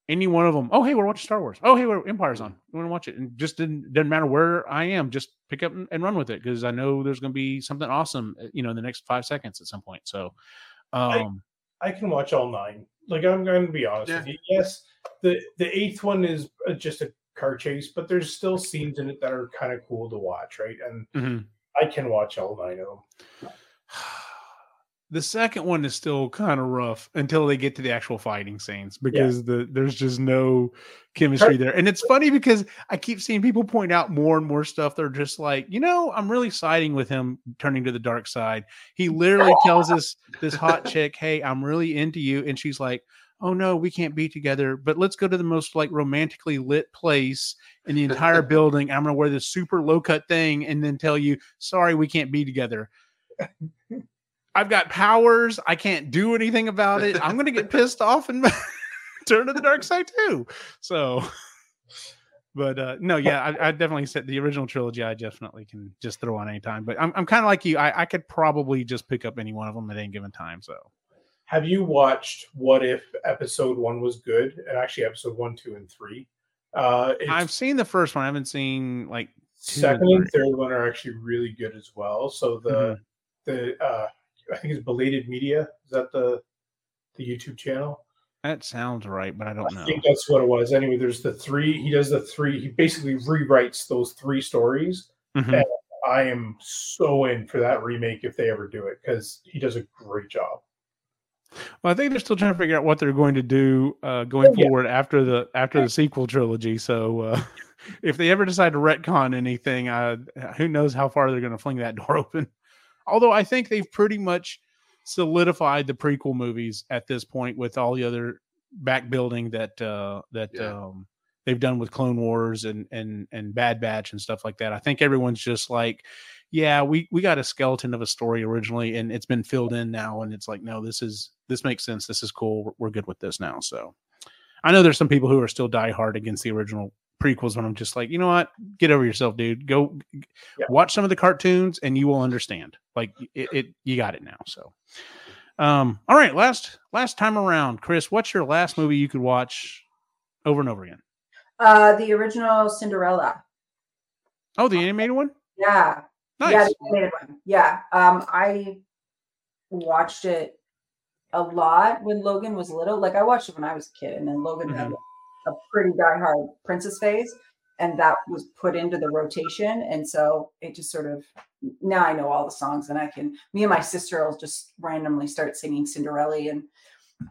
any one of them. Oh, hey, we're watching Star Wars. Oh, hey, we're Empire's on. We want to watch it, and just didn't doesn't matter where I am. Just pick up and, and run with it because I know there's going to be something awesome, uh, you know, in the next five seconds at some point. So, um, I can watch all nine. Like I'm going to be honest with you. Yes, the the eighth one is uh, just a car chase, but there's still scenes in it that are kind of cool to watch, right? And mhm. I can watch all nine of them. the second one is still kind of rough until they get to the actual fighting scenes because the there's just no chemistry there. And it's funny because I keep seeing people point out more and more stuff. They're just like, you know, I'm really siding with him turning to the dark side. He literally tells us this hot chick, "Hey, I'm really into you," and she's like. Oh no, we can't be together. But let's go to the most like romantically lit place in the entire building. I'm gonna wear this super low cut thing and then tell you, sorry, we can't be together. I've got powers. I can't do anything about it. I'm going to get pissed off and turn to the dark side too. So, but uh, no, yeah, I, I definitely said the original trilogy. I definitely can just throw on any time. But I'm, I'm kind of like you. I, I could probably just pick up any one of them at any given time. So, Have you watched What If Episode One was good, and actually Episode One, Two, and Three? Uh, I've seen the first one. I haven't seen like two second and and third one are actually really good as well. So the Mhm. the uh, I think it's Belated Media. Is that the the YouTube channel? that sounds right, but I don't know. I think that's what it was. Anyway, there's the three. He does the three. He basically rewrites those three stories. Mhm. I am so in for that remake if they ever do it because he does a great job. Well, I think they're still trying to figure out what they're going to do uh, going Oh, yeah. forward after the after the sequel trilogy. So, uh, if they ever decide to retcon anything, uh, who knows how far they're going to fling that door open? Although I think they've pretty much solidified the prequel movies at this point with all the other back building that uh, that Yeah. um, they've done with Clone Wars and and and Bad Batch and stuff like that. I think everyone's just like, yeah, we we got a skeleton of a story originally, and it's been filled in now, and it's like, no, this is this makes sense. This is cool. We're, we're good with this now. So, I know there's some people who are still diehard against the original prequels when I'm just like, you know what, get over yourself, dude. Go Yeah. watch some of the cartoons, and you will understand. Like it, it you got it now. So. Um, all right, last last time around, Kris, what's your last movie you could watch over and over again? Uh, the original Cinderella. Oh, the animated one? Yeah. Nice. Yeah, the animated one. Yeah. Um, I watched it a lot when Logan was little. Like I watched it when I was a kid, and then Logan had a pretty diehard princess phase, and that was put into the rotation. And so it just sort of now I know all the songs, and I can. Me and my sister will just randomly start singing Cinderella, and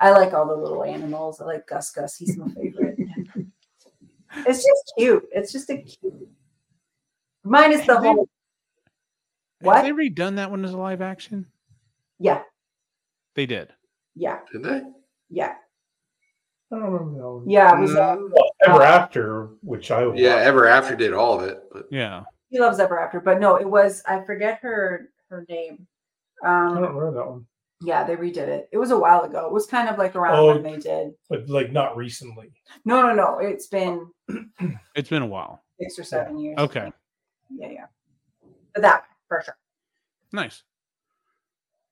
I like all the little animals. I like Gus Gus. He's my favorite. it's just cute. It's just a cute. Mine is the whole. What? Have they redone that one as a live action? Yeah, They did. yeah, Did they? yeah, I don't remember that one. yeah. It was, uh, Well, Ever After, which I would yeah, watch. Ever After did all of it, but Yeah. he loves Ever After, but no, it was. I forget her her name. I don't Um, remember that one, yeah, they redid it. It was a while ago. It was kind of like around Oh. when they did. but like not recently. No, no, no. It's been It's been a while. six or seven years. Okay. Yeah, yeah. But that for sure. Nice.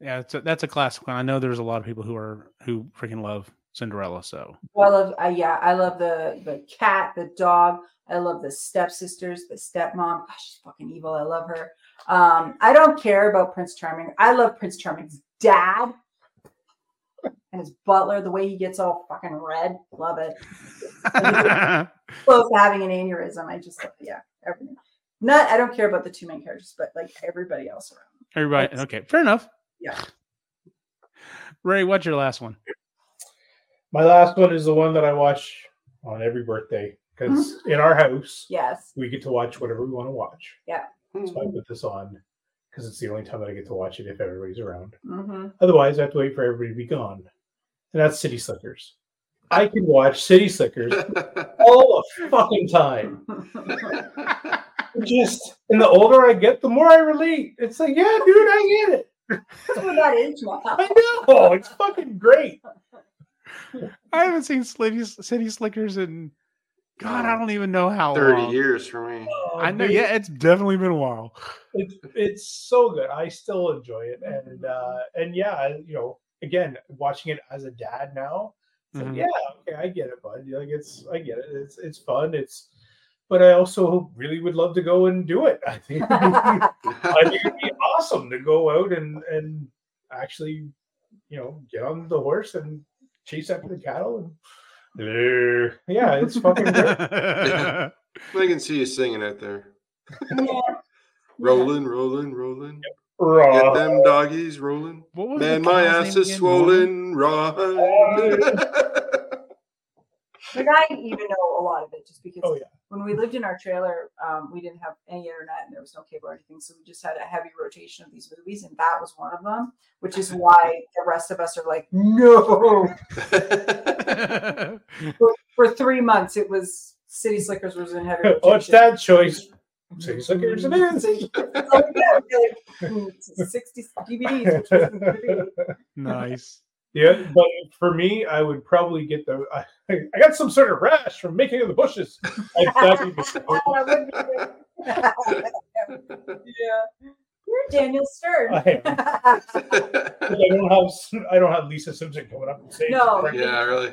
Yeah, it's a, that's a classic one. I know there's a lot of people who are who freaking love Cinderella. So Well, I love, uh, yeah, I love the the cat, the dog. I love the stepsisters, the stepmom. Gosh, she's fucking evil. I love her. Um, I don't care about Prince Charming. I love Prince Charming's dad and his butler. The way he gets all fucking red, love it. Close to having an aneurysm. I just, yeah, everything. Not, I don't care about the two main characters, but like everybody else around. everybody, That's- okay, fair enough. Yeah. Ray, what's your last one? My last one is the one that I watch on every birthday because in our house Yes. we get to watch whatever we want to watch. hmm. So I put this on because it's the only time that I get to watch it if everybody's around. hmm Otherwise, I have to wait for everybody to be gone. And that's City Slickers. I can watch City Slickers all the fucking time. Just and the older I get, the more I relate. It's like, yeah, dude, I get it. That's what that is now. I know. It's fucking great. I haven't seen City, City Slickers in God, I don't even know how 30 long. years for me. Oh, I know, dude, yeah, it's definitely been a while. it's it's so good. I still enjoy it, and uh and yeah, you know, again, watching it as a dad now, it's Mhm. yeah, okay, I get it, bud. Like it's, I get it. It's it's fun. It's, but I also really would love to go and do it. I think I think it'd be awesome to go out and and actually, you know, get on the horse and chase after the cattle and. yeah, it's fucking great. I can see you singing out there. Yeah. Rolling, rolling, rolling. Get Raw. them doggies rolling. What was the Man, my ass is again? swollen. Run. Like I even know a lot of it just because Oh, yeah. When we lived in our trailer, um, we didn't have any internet and there was no cable or anything, so we just had a heavy rotation of these movies, and that was one of them. Which is why the rest of us are like, no. For, for three months, it was City Slickers was in heavy rotation. What's that choice? City Slickers it is. So yeah, we'd be like, "Hmm, Sixty DVDs. Which was the DVD. nice. Yeah, but for me, I would probably get the. I, I got some sort of rash from making in the bushes. I, that'd be the- That would be good. yeah, you're Daniel Stern. I am. I don't have. s- I don't have Lisa Simpson coming up and saying. No. yeah, really.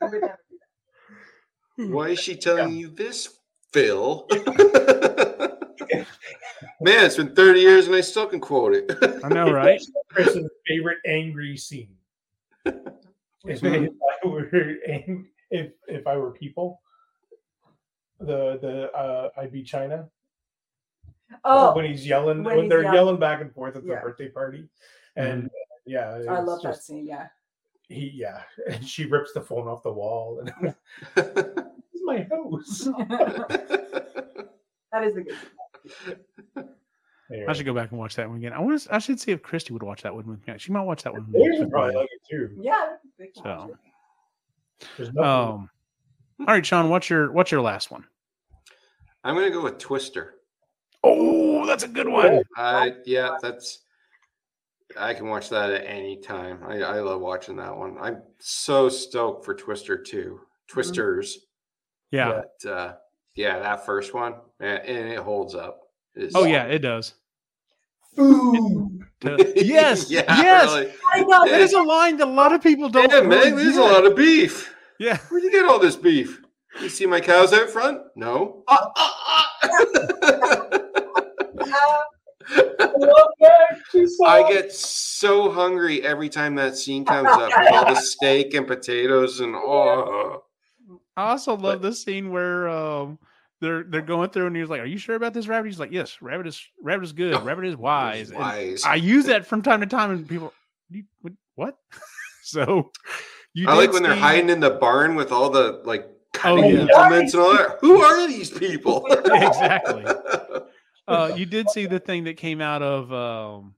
I would never do hmm. Why is she telling you this, Phil? Man, it's been 30 years and I still can quote it. I know, right? Kris's favorite angry scene. If, if I were if if I were people, the the uh, I'd be China. Oh, when he's yelling, when when, he's they're yelling. yelling back and forth at the Yeah. birthday party, and uh, yeah, I it's love that scene. Yeah. He yeah, and she rips the phone off the wall, and this is my house. that is a good. Anyway, I should go back and watch that one again. I want to. I should see if Christy would watch that one with me. She might watch that one. Ladies with would probably like it too. Yeah. So, watch. There's nothing. um, all right, Shaun, what's your what's your last one? I'm going to go with Twister. Oh, that's a good one. I yeah, that's I can watch that at any time. I, I love watching that one. I'm so stoked for Twister 2. Twisters. Yeah. But uh yeah, that first one, and it holds up. It's- Oh yeah, it does. Food. yes. yeah, yes. really. I know. That is a line that a lot of people don't. Yeah, man, there's a lot of beef. Yeah. Where'd you get all this beef? You see my cows out front? No. Ah, ah. Uh, I get so hungry every time that scene comes up with all the steak and potatoes and oh I also love the scene where um they're they're going through and he's like, "Are you sure about this rabbit?" He's like, "Yes, rabbit is rabbit is good. Rabbit is wise." Wise. I use that from time to time, and people, what- so you I like when they're hiding in the barn with all the like Oh, cutting yeah. implements and all that. Who are these people? Exactly. uh, you did see the thing that came out of um,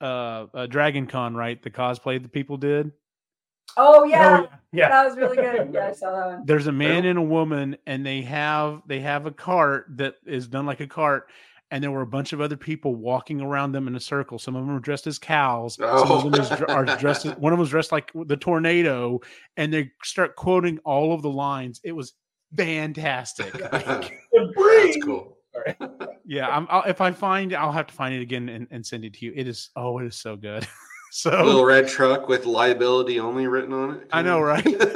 uh, uh, Dragon Con, right? The cosplay that people did. Oh yeah, Oh, yeah. that was really good. Yeah, I saw that one. There's a man and a woman, and they have they have a cart that is done like a cart, and there were a bunch of other people walking around them in a circle. Some of them were dressed as cows. Some of them is, Oh. are dressed. As, one of them was dressed like the tornado, and they start quoting all of the lines. It was fantastic. Like, That's cool. yeah, I'm, I'll, if I find, I'll have to find it again and, and send it to you. It is oh, it is so good. So Little red truck with liability only written on it. I know, right?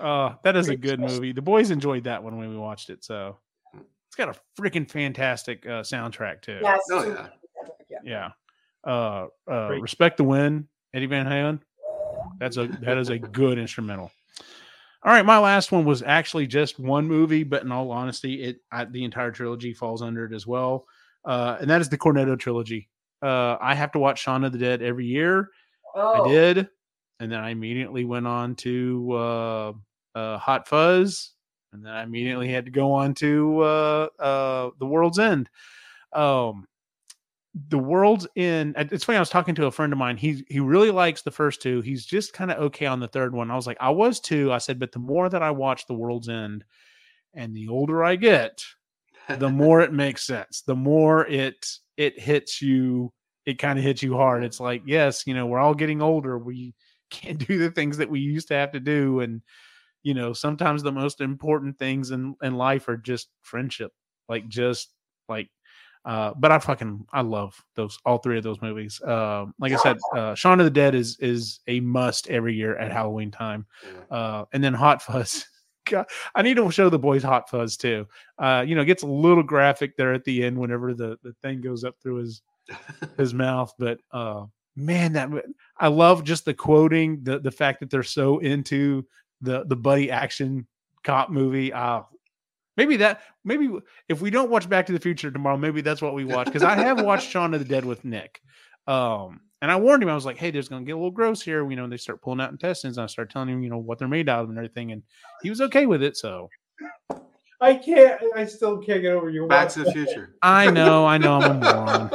uh, that is a good movie. The boys enjoyed that one when we watched it. So it's got a freaking fantastic uh, soundtrack too. Yes. Oh, yeah. yeah. Yeah. Uh, uh, respect the win, Eddie Van Halen. That's a that is a good instrumental. All right, my last one was actually just one movie, but in all honesty, it I, the entire trilogy falls under it as well, uh, and that is the Cornetto trilogy. Uh, I have to watch Shaun of the Dead every year. Oh, I did, and then I immediately went on to uh, uh, Hot Fuzz, and then I immediately had to go on to uh, uh, The World's End. Um, the World's End. It's funny. I was talking to a friend of mine. He he really likes the first two. He's just kind of okay on the third one. I was like, I was too. I said, but the more that I watch The World's End, and the older I get, the more it makes sense the more it it hits you it kind of hits you hard. It's like yes you know we're all getting older. We can't do the things that we used to have to do. And you know sometimes the most important things in in life are just friendship like just like uh but i fucking i love those all three of those movies. Uh, like i said uh shaun of the dead is is a must every year at halloween time. Uh, and then Hot Fuzz. God, I need to show the boys Hot Fuzz too. Uh, you know, it gets a little graphic there at the end whenever the, the thing goes up through his his mouth. But uh, man, that I love just the quoting, the the fact that they're so into the the buddy action cop movie. Uh, maybe that maybe if we don't watch Back to the Future tomorrow, maybe that's what we watch because I have watched Shaun of the Dead with Nick. Um, and I warned him, I was like, hey, there's going to get a little gross here. You know, they start pulling out intestines. And I start telling him, you know, what they're made out of and everything. And he was okay with it. So I can't. I still can't get over you. Back to the Future. I know, I know I'm a moron.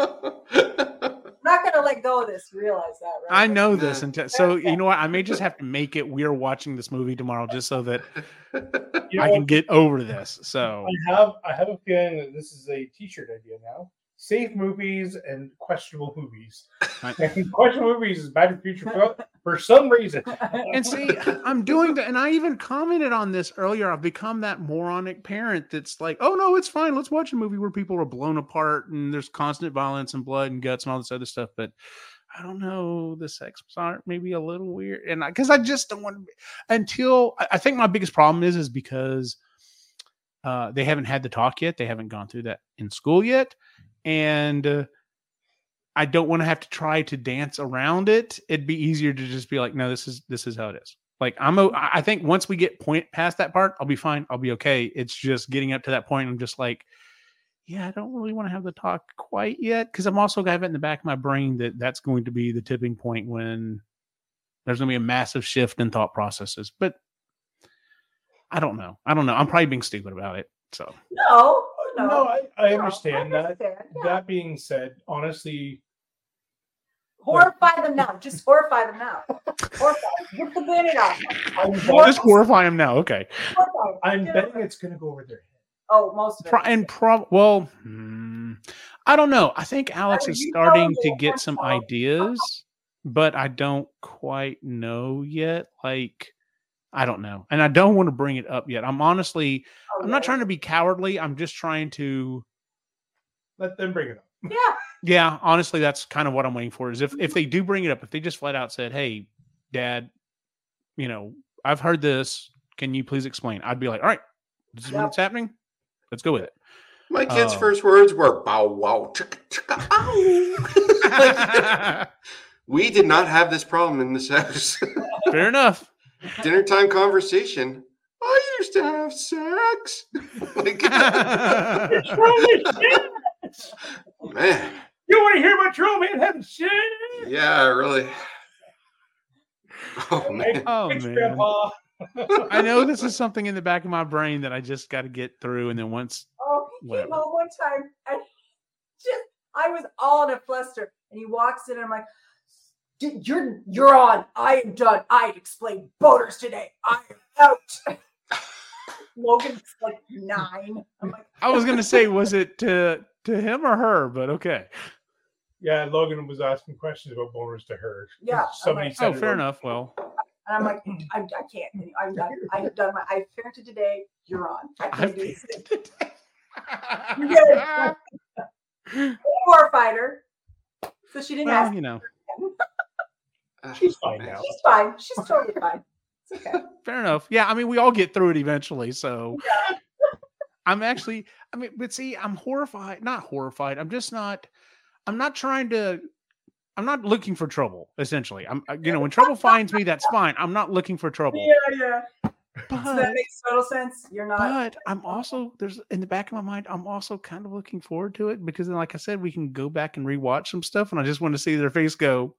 Not gonna let go of this. Realize that, right? I know this. Yeah. And so, you know what? I may just have to make it we're watching this movie tomorrow just so that You know I can get over this. So, I have I have a feeling that this is a T-shirt idea now. Safe movies and questionable movies. Right. Questionable movies is Back to the Future for, for some reason. and see, I'm doing that. And I even commented on this earlier. I've become that moronic parent that's like, oh, no, it's fine. Let's watch a movie where people are blown apart and there's constant violence and blood and guts and all this other stuff. But I don't know. The sex part maybe a little weird. And because I, just don't want to be until I, I think my biggest problem is, is because uh, they haven't had the talk yet. They haven't gone through that in school yet. And, uh, I don't want to have to try to dance around it. It'd be easier to just be like, no, this is this is how it is. Like I'm, a, I think once we get point past that part, I'll be fine. I'll be okay. It's just getting up to that point. I'm just like, yeah, I don't really want to have the talk quite yet because I'm also got it in the back of my brain that that's going to be the tipping point when there's going to be a massive shift in thought processes. But I don't know. I don't know. I'm probably being stupid about it. So no, no, No, I, I no, understand I that. understand, yeah. That being said, honestly, Horrify them now. Just horrify them now. Horrify. Rip the band off. I'm, just horrify them now. Okay. Horrify. I'm Yeah. betting it's going to go over their head. Oh, most of it. Pro- and prob well, hmm, I don't know. I think Alex is starting to get some ideas, but I don't quite know yet. Like, I don't know, and I don't want to bring it up yet. I'm honestly, Oh, I'm not trying to be cowardly. I'm just trying to. Let them bring it up. Yeah. Yeah, honestly, that's kind of what I'm waiting for. Is if if mm-hmm. they do bring it up, if they just flat out said, "Hey, Dad, you know, I've heard this. Can you please explain?" I'd be like, "All right, this is Yep. what's happening. Let's go with it." My kid's Oh. first words were bow wow chicka chicka ow. Like, we did not have this problem in this house. Fair enough. Dinner time conversation. I used to have sex. like, man, You want to hear about Troll Man having shit. Yeah, really. Oh man. Oh Thanks, man. Grandpa. I know this is something in the back of my brain that I just got to get through, and then once Oh, he came home one time and just I was all in a fluster, and he walks in, and I'm like, "D- "You're you're on. I am done. I explained boaters today. I am out." Logan's like nine. I'm like, I was gonna say, was it to to him or her? But okay. Yeah, Logan was asking questions about boners to her. Yeah, I'm Somebody like- said Oh, fair was- enough. Well, and I'm like, I, I can't. I'm done. I've done my. I've parented today. You're on. I can't I've do this. well, War fighter. So she didn't ask. you know, She's fine now. She's fine. She's totally fine. It's okay. fair enough. Yeah, I mean, we all get through it eventually. So, I'm actually, I mean, but see, I'm horrified. Not horrified. I'm just not. I'm not trying to. I'm not looking for trouble. Essentially, I'm. uh, You know, when trouble finds me, that's fine. I'm not looking for trouble. Yeah, yeah. So that makes total sense. You're not. but I'm also there's in the back of my mind, I'm also kind of looking forward to it because then, like I said, we can go back and rewatch some stuff, and I just want to see their face go.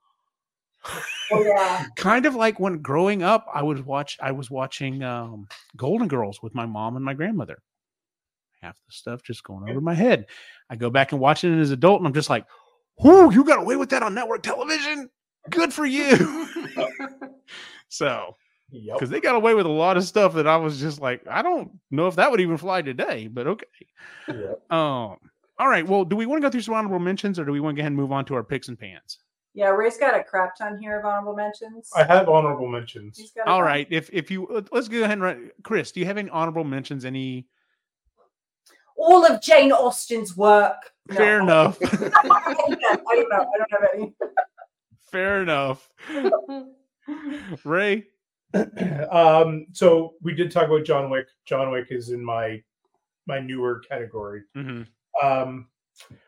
Oh, yeah. Kind of like when growing up, I would watch. I was watching um, Golden Girls with my mom and my grandmother. Half the stuff just going over my head. I go back and watch it as an adult, and I'm just like, "Whoo, you got away with that on network television? Good for you!" so Yep. because they got away with a lot of stuff that I was just like, I don't know if that would even fly today, but okay. Yep. Um, all right. Well, do we want to go through some honorable mentions, or do we want to go ahead and move on to our picks and pans? Yeah, Ray's got a crap ton here of honorable mentions. I have honorable mentions. He's got a All ton. right. If if you let- let's go ahead and run. Kris, do you have any honorable mentions? Any All of Jane Austen's work. No, fair enough. I don't know. I don't have any. fair enough. Ray. um, so we did talk about John Wick. John Wick is in my my newer category. Mhm. Um,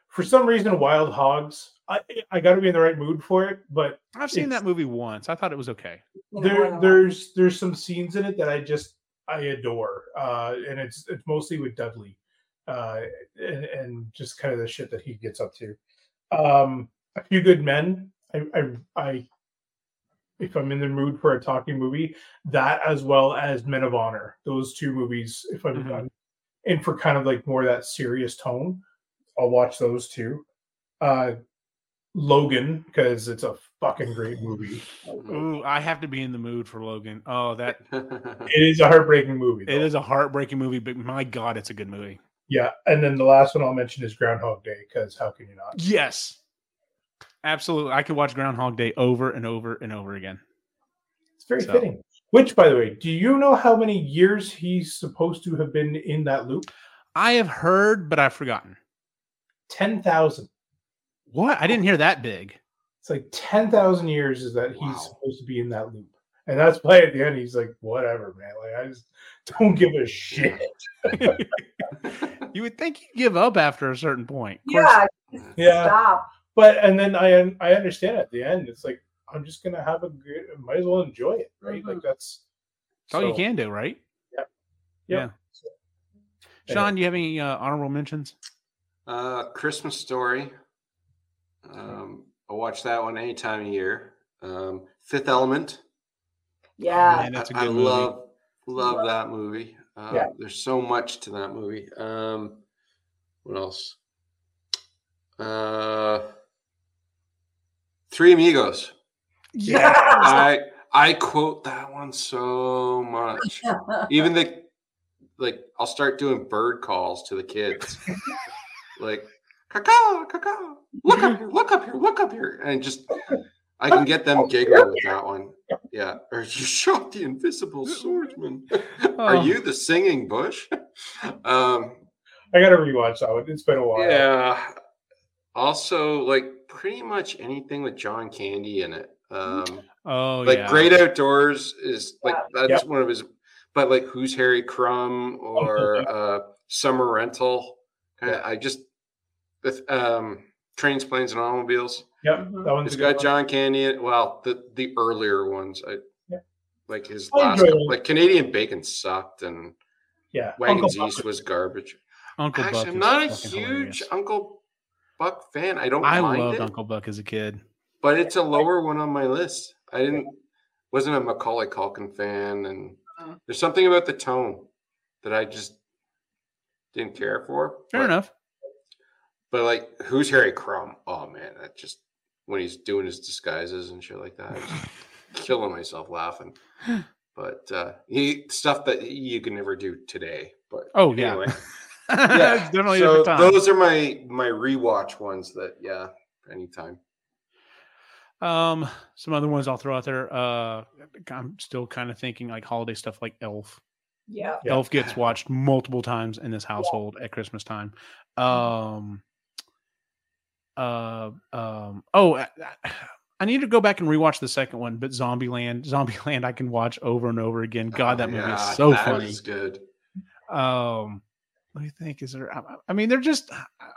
for some reason, Wild Hogs. I I got to be in the right mood for it, but I've seen that movie once. I thought it was okay. You know, more there there's there's some scenes in it that I just I adore, uh, and it's it's mostly with Dudley, uh, and, and just kind of the shit that he gets up to. Um, a few good men. I, I I if I'm in the mood for a talking movie, that as well as Men of Honor. Those two movies. If I'm, Mhm. I'm in for kind of like more of that serious tone, I'll watch those two. Uh, Logan because it's a fucking great movie. Ooh, I have to be in the mood for Logan. Oh, that It is a heartbreaking movie. it though. is a heartbreaking movie, but my God, it's a good movie. Yeah, and then the last one I'll mention is Groundhog Day because how can you not? Yes. Absolutely. I could watch Groundhog Day over and over and over again. It's very So- fitting. Which, by the way, do you know how many years he's supposed to have been in that loop? I have heard, but I've forgotten. Ten thousand. What? I didn't hear that big. It's like ten thousand years is that he's Wow. supposed to be in that loop, and that's why at the end he's like, "Whatever, man. Like I just don't give a shit." You would think you'd give up after a certain point. Of course- Yeah, Yeah, stop. but and then I I understand at the end it's like I'm just gonna have a good. Might as well enjoy it, right? Like that's That's all you can do, right? Yep. Yeah. Shaun, do you have any uh, honorable mentions? Uh, Christmas Story. Um, I watch that one any time of year. Um, Fifth Element. Yeah. Man, that's a I, I good movie. love love that movie. Uh, Yeah. There's so much to that movie. Um, what else? Uh, Three Amigos. Yeah. I I quote that one so much. Even the like, I'll start doing bird calls to the kids, like "Caca, caca, look up here, look up here, look up here," and just I can get them giggling with that one. Yeah, or you shot the invisible swordsman. Are Oh. you the singing bush? Um, I gotta rewatch that one. It's been a while. yeah. Also, like pretty much anything with John Candy in it. Um, Oh, like yeah. Great Outdoors is like that's Yep. one of his. But like Who's Harry Crumb or uh, Summer Rental, kinda, I just with um, Trains, Planes, and Automobiles. Yep, Mhm. that one's It's a good got one. John Candy. Well, the the earlier ones, I Yeah. like his I last. couple- Like Canadian Bacon sucked, and Yeah, Wagons Uncle East Buck. was garbage. Uncle Actually, Buck I'm not a huge hilarious. Uncle. Buck fan. I don't I mind loved it, Uncle Buck as a kid. but it's a lower one on my list. I didn't wasn't a Macaulay Culkin fan, and Mm. there's something about the tone that I just didn't care for. Fair enough. But like, who's Harry Crumb? Oh man, that just when he's doing his disguises and shit like that, I just killing myself laughing. But uh he stuff that you can never do today. But Oh, yeah. anyway, yeah, it's definitely so those are my my rewatch ones that yeah, anytime. Um, some other ones I'll throw out there. Uh, I'm still kind of thinking like holiday stuff, like Elf. Yeah. Yeah. Elf gets watched multiple times in this household at Christmas time. Um, uh, um, oh, I, I need to go back and rewatch the second one, but Zombieland, Zombieland, I can watch over and over again. God, that Oh, movie yeah, is so that funny. was good. Um, let me think. Is there? I, I mean, they're just.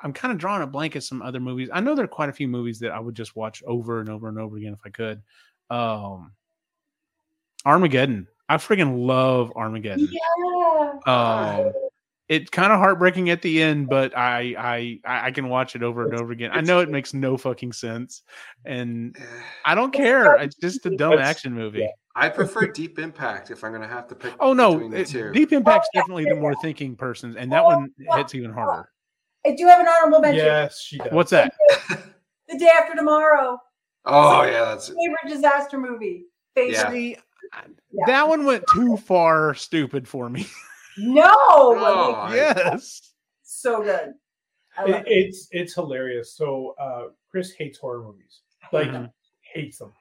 I'm kind of drawing a blank at some other movies. I know there are quite a few movies that I would just watch over and over and over again if I could. Um, Armageddon. I freaking love Armageddon. Yeah. Um, it's kind of heartbreaking at the end, but I, I I I can watch it over and over again. I know it makes no fucking sense, and I don't care. It's just a dumb action movie. I prefer Deep Impact if I'm gonna have to pick. Oh no, the it- two. Deep oh, Impact's definitely the more thinking person's, and that oh, one hits even harder. I do have an honorable mention. Yes, she does. What's that? The Day After Tomorrow. Oh yeah, that's Favorite disaster movie. Favorite. Yeah. See, Yeah. that one went too far stupid for me. No. Oh, like, yes. so good. It, it. it's it's hilarious. So uh, Kris hates horror movies, like Mhm. hates them.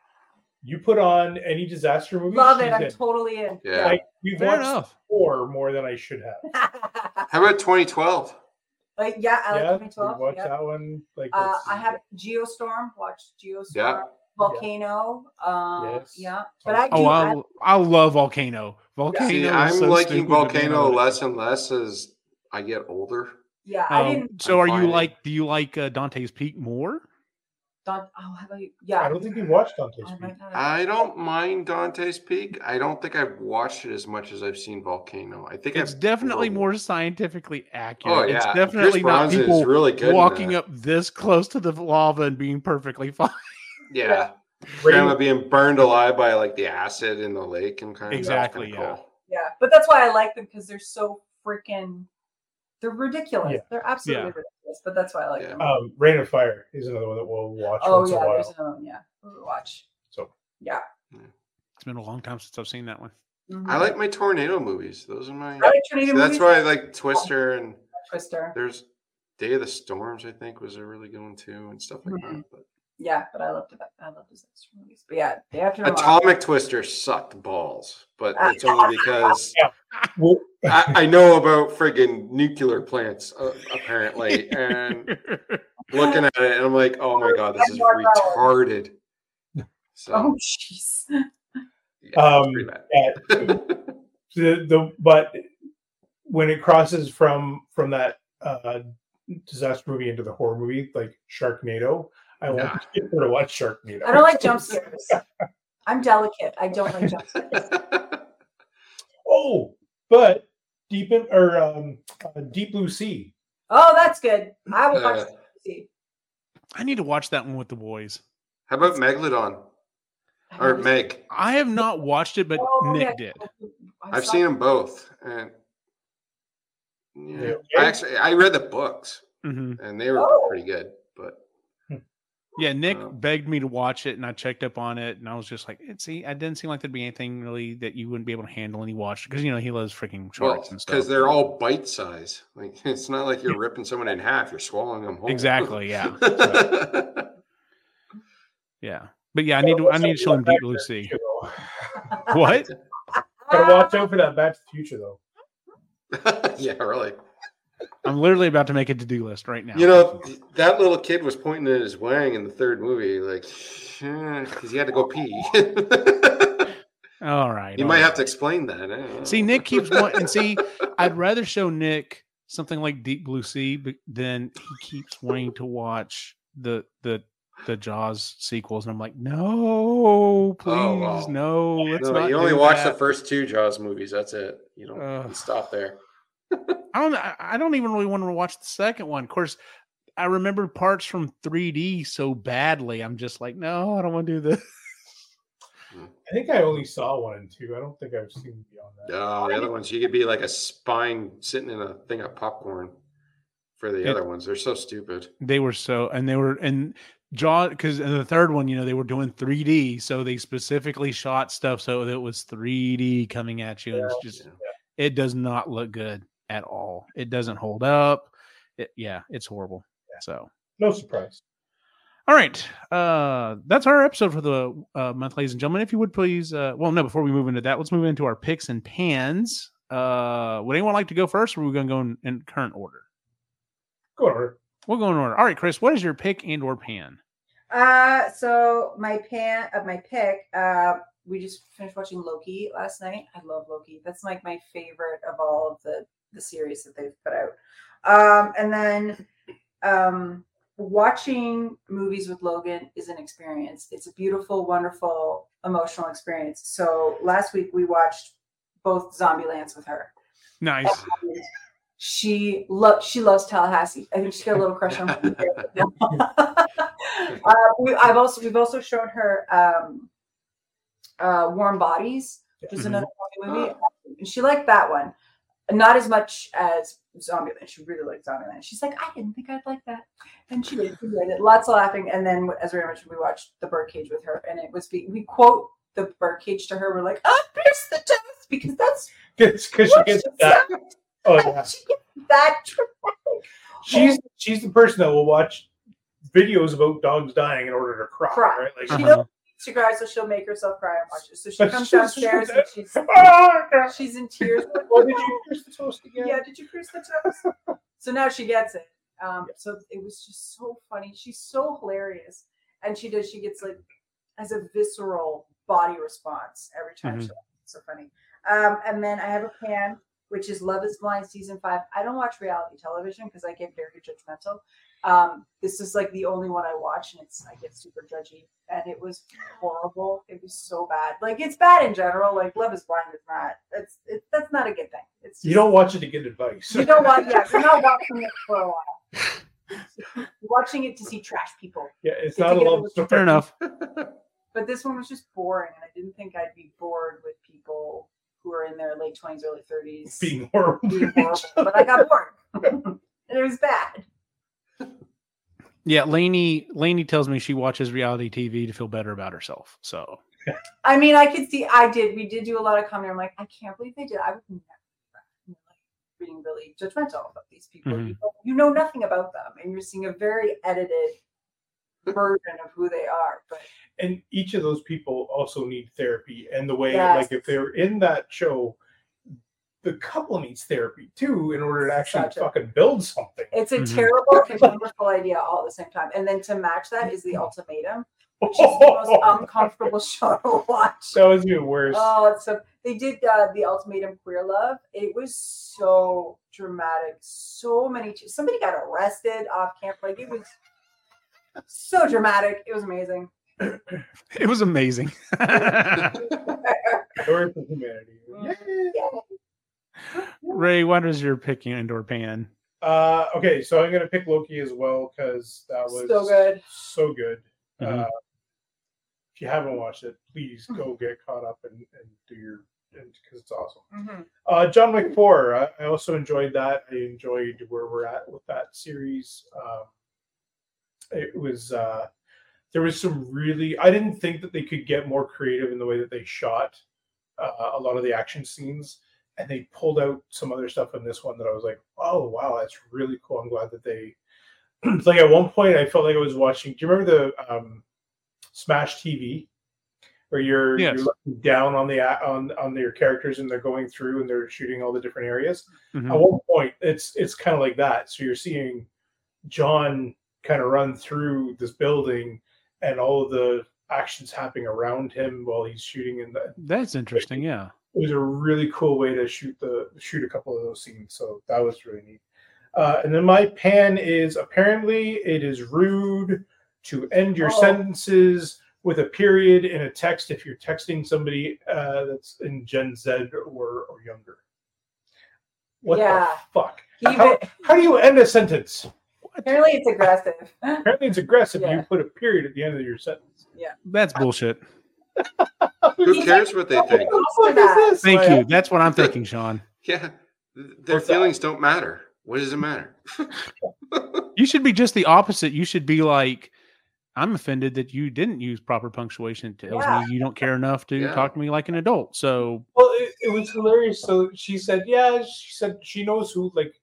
You put on any disaster movie, Love it. I'm in. totally in. Yeah. Like we've Fair watched enough. four more than I should have. How about 2012? like, yeah, I like yeah, we 2012. watched yeah. that one. Like Uh, it's- I have Geostorm. Watched Geostorm. Yeah. Volcano. Um, Yes. Yeah. But I do. Oh, I, I I love Volcano. Volcano. See, I'm so liking stupid, but man, Volcano I love it. less and less as I get older. yeah. I Um, didn't. so, are I'm you fine. like? Do you like uh, Dante's Peak more? Don, oh, how about you? Yeah. I don't think we watched Dante's I Peak. might not have- I don't mind Dante's Peak. I don't think I've watched it as much as I've seen Volcano. I think It's I've definitely over- more scientifically accurate. Oh It's yeah, definitely Pierce not Brosnan people is really good. walking up this close to the lava and being perfectly fine. Yeah, Rain- grandma being burned alive by like the acid in the lake and kind of Exactly, yeah. Yeah. But that's why I like them because they're so freaking. They're ridiculous. Yeah. They're absolutely Yeah. ridiculous. But that's why I like Yeah. them. Um, Reign of Fire is another one that we'll watch oh once yeah, a there's another one. Yeah. We'll watch. So Yeah. It's been a long time since I've seen that one. Mhm. I like my tornado movies. Those are my. I like tornado See, that's movies. why I like Twister and Twister. there's Day of the Storms. I think was a really good one too, and stuff like Mhm. that. But Yeah, but I loved it. I loved disaster movies. But yeah, Day After Tomorrow. Atomic Twister sucked balls, but Ah. it's only because Well, I, I know about friggin' nuclear plants uh, apparently, and looking at it, and I'm like, oh my god, this is retarded. So Oh jeez. yeah, Um, it's pretty bad. the the but when it crosses from from that uh disaster movie into the horror movie like Sharknado, I want Yeah. people to watch Shark Sharknado. I don't like jump scares. I'm delicate. I don't like jump scares. Oh, but deep in or um, uh, Deep Blue Sea. Oh, that's good. I will watch Uh, that. See. I need to watch that one with the boys. How about Megalodon or Meg? I have not watched it, but Oh, Nick yeah. did. I I've seen them both, and yeah, Yeah. I actually I read the books, hmm and they were Oh. pretty good. But Yeah, Nick begged me to watch it, and I checked up on it, and I was just like, "It see, it didn't seem like there'd be anything really that you wouldn't be able to handle." And he watched because you know he loves freaking well, sharks and stuff. because they're all bite size. Like it's not like you're ripping someone in half; you're swallowing them whole. Exactly, yeah. yeah, but yeah, I need to I need to show him Deep Blue Sea. What? Gotta watch out for that Back to the Future though. yeah, really. I'm literally about to make a to do list right now. You know, that little kid was pointing at his wang in the third movie, like, because he had to go pee. all right, you all might right. have to explain that. eh? See, Nick keeps wanting. See, I'd rather show Nick something like Deep Blue Sea, but then he keeps wanting to watch the the the Jaws sequels, and I'm like, no, please, Oh, wow. no. Let's No, not you only watch the first two Jaws movies. That's it. You don't Ugh. stop there. I don't. I I don't even really want to watch the second one. Of course, I remember parts from 3D so badly. I'm just like, no, I don't want to do this. Hmm. I think I only saw one and two. I don't think I've seen beyond that. No, the other ones you could be like a spine sitting in a thing of popcorn. For the It- other ones, they're so stupid. They were so, and they were, and Jaw, because in the third one, you know, they were doing 3D, so they specifically shot stuff so that it was 3D coming at you, and it's just, Yeah. it does not look good at all. It doesn't hold up. It, yeah, it's horrible. So, No surprise. all right, uh, that's our episode for the uh, month, ladies and gentlemen. If you would please, uh, well, no, before we move into that, let's move into our picks and pans. Uh, would anyone like to go first, or are we going to go in, in current order? Go on. We'll go in order. All right, Kris, what is your pick and or pan? Uh, so my pan of my pick. Uh, we just finished watching Loki last night. I love Loki. That's like my favorite of all of the the series that they've put out. Um, and then um, watching movies with Logan is an experience. It's a beautiful, wonderful, emotional experience. So last week we watched both Zombielands with her. Nice. And She loves she loves Tallahassee. I think she's got a little crush on me. uh, we, I've also we've also shown her um, uh, Warm Bodies, which is Mhm. another movie, and she liked that one. Not as much as Zombieland. She really liked Zombieland. She's like, I didn't think I'd like that, and she did. She did. Lots of laughing. And then, as we mentioned, we watched The Birdcage with her, and it was we quote the Birdcage to her. We're like, oh, pierce the toes, because that's Because she gets that. Oh yeah. She gets that dramatic. She's she's the person that will watch videos about dogs dying in order to cry. Cry. Right? Like, Uh-huh. She cries, so she'll make herself cry and watch it. So she comes downstairs and she's "Ah, she's in tears. Oh, did you pierce the toast again? yeah, did you pierce the toes? so now she gets it. Um, so it was just so funny. She's so hilarious, and she does. She gets like as a visceral body response every time. Mhm. She it's so funny. Um, and then I have a pan, which is Love Is Blind season five. I don't watch reality television because I get very judgmental. Um, this is like the only one I watch, and it's I get super judgy, and it was horrible. It was so bad. Like it's bad in general. Like Love Is Blind is not. It's it, that's not a good thing. It's You don't watch it to get advice. you know what? Yeah, you're not watching it for a while. Watching it to see trash people. yeah, it's not a together love story. Fair enough. But this one was just boring, and I didn't think I'd be bored with people who are in their late twenties, early thirties Being horrible. being horrible. But I got bored, and it was bad. Yeah, Lainey Lainey tells me she watches reality TV to feel better about herself. So I mean, I could see. I did. We did do a lot of comedy. I'm like, I can't believe they did. I would never. do that. Like being really judgmental about these people. Mhm. You, know, you know nothing about them, and you're seeing a very edited version of who they are. But and each of those people also need therapy and the way Yes. like if they're in that show the couple needs therapy too in order to actually Gotcha. fucking build something It's a Mhm. terrible and wonderful idea all at the same time. And then to match that is the ultimatum, which is the most uncomfortable show to watch. that was even worse Oh, it's so they did uh, the ultimatum queer love. It was so dramatic. So many somebody got arrested off camp. Like it was so dramatic. It was amazing. it was amazing. Story for humanity Yeah. Ray, what is your picking indoor pan? uh okay so i'm gonna pick loki as well because that was So good. so good Mhm. uh if you haven't watched it please go get caught up and, and do your because it's awesome Mhm. Uh, John Wick 4. I, I also enjoyed that. I enjoyed where we're at with that series. Um, it was uh, there was some really. I didn't think that they could get more creative in the way that they shot uh, a lot of the action scenes, and they pulled out some other stuff in this one that I was like, oh wow, that's really cool. I'm glad that they. like at one point, I felt like I was watching. Do you remember the um, Smash TV? Where you're Yes. you're looking down on the on on your characters and they're going through and they're shooting all the different areas Mhm. at one point it's it's kind of like that so you're seeing john kind of run through this building and all of the actions happening around him while he's shooting in the That's interesting. Yeah. It was a really cool way to shoot the shoot a couple of those scenes so that was really neat uh, and then my pan is apparently it is rude to end your Oh. sentences with a period in a text if you're texting somebody uh, that's in gen z or, or younger what Yeah. the fuck how, even- how do you end a sentence? Apparently, it's aggressive. Apparently, it's aggressive. Yeah. You put a period at the end of your sentence. Yeah, that's bullshit. Who cares what they think? What is this? Thank you. That's what I'm thinking, Shaun. Yeah, their What's that? feelings don't matter. What does it matter? You should be just the opposite. You should be like, I'm offended that you didn't use proper punctuation. It tells Yeah. me you don't care enough to Yeah. talk to me like an adult. So Well, it, it was hilarious. So she said, "Yeah." She said she knows who. Like,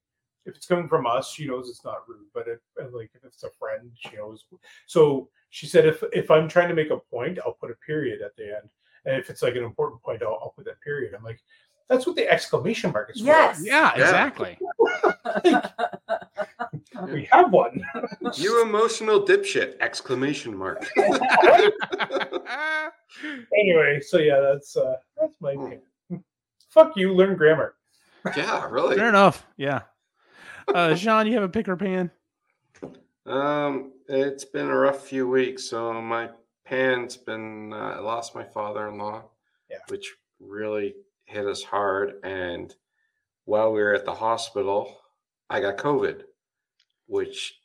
if it's coming from us, she knows it's not rude. But if like if it's a friend, she knows. So she said, "If if I'm trying to make a point, I'll put a period at the end, and if it's like an important point, I'll, I'll put that period." I'm like, "That's what the exclamation mark is for." Yes. yeah, Yeah. exactly. we have one. You emotional dipshit! Exclamation mark. anyway, so yeah, that's uh that's my opinion. Fuck you, learn grammar. yeah, really. Fair enough. Yeah. Uh, Shaun, you have a picker pan? Um, it's been a rough few weeks. So my pan's been. Uh, I lost my father-in-law, Yeah. which really hit us hard. And while we were at the hospital, I got COVID, which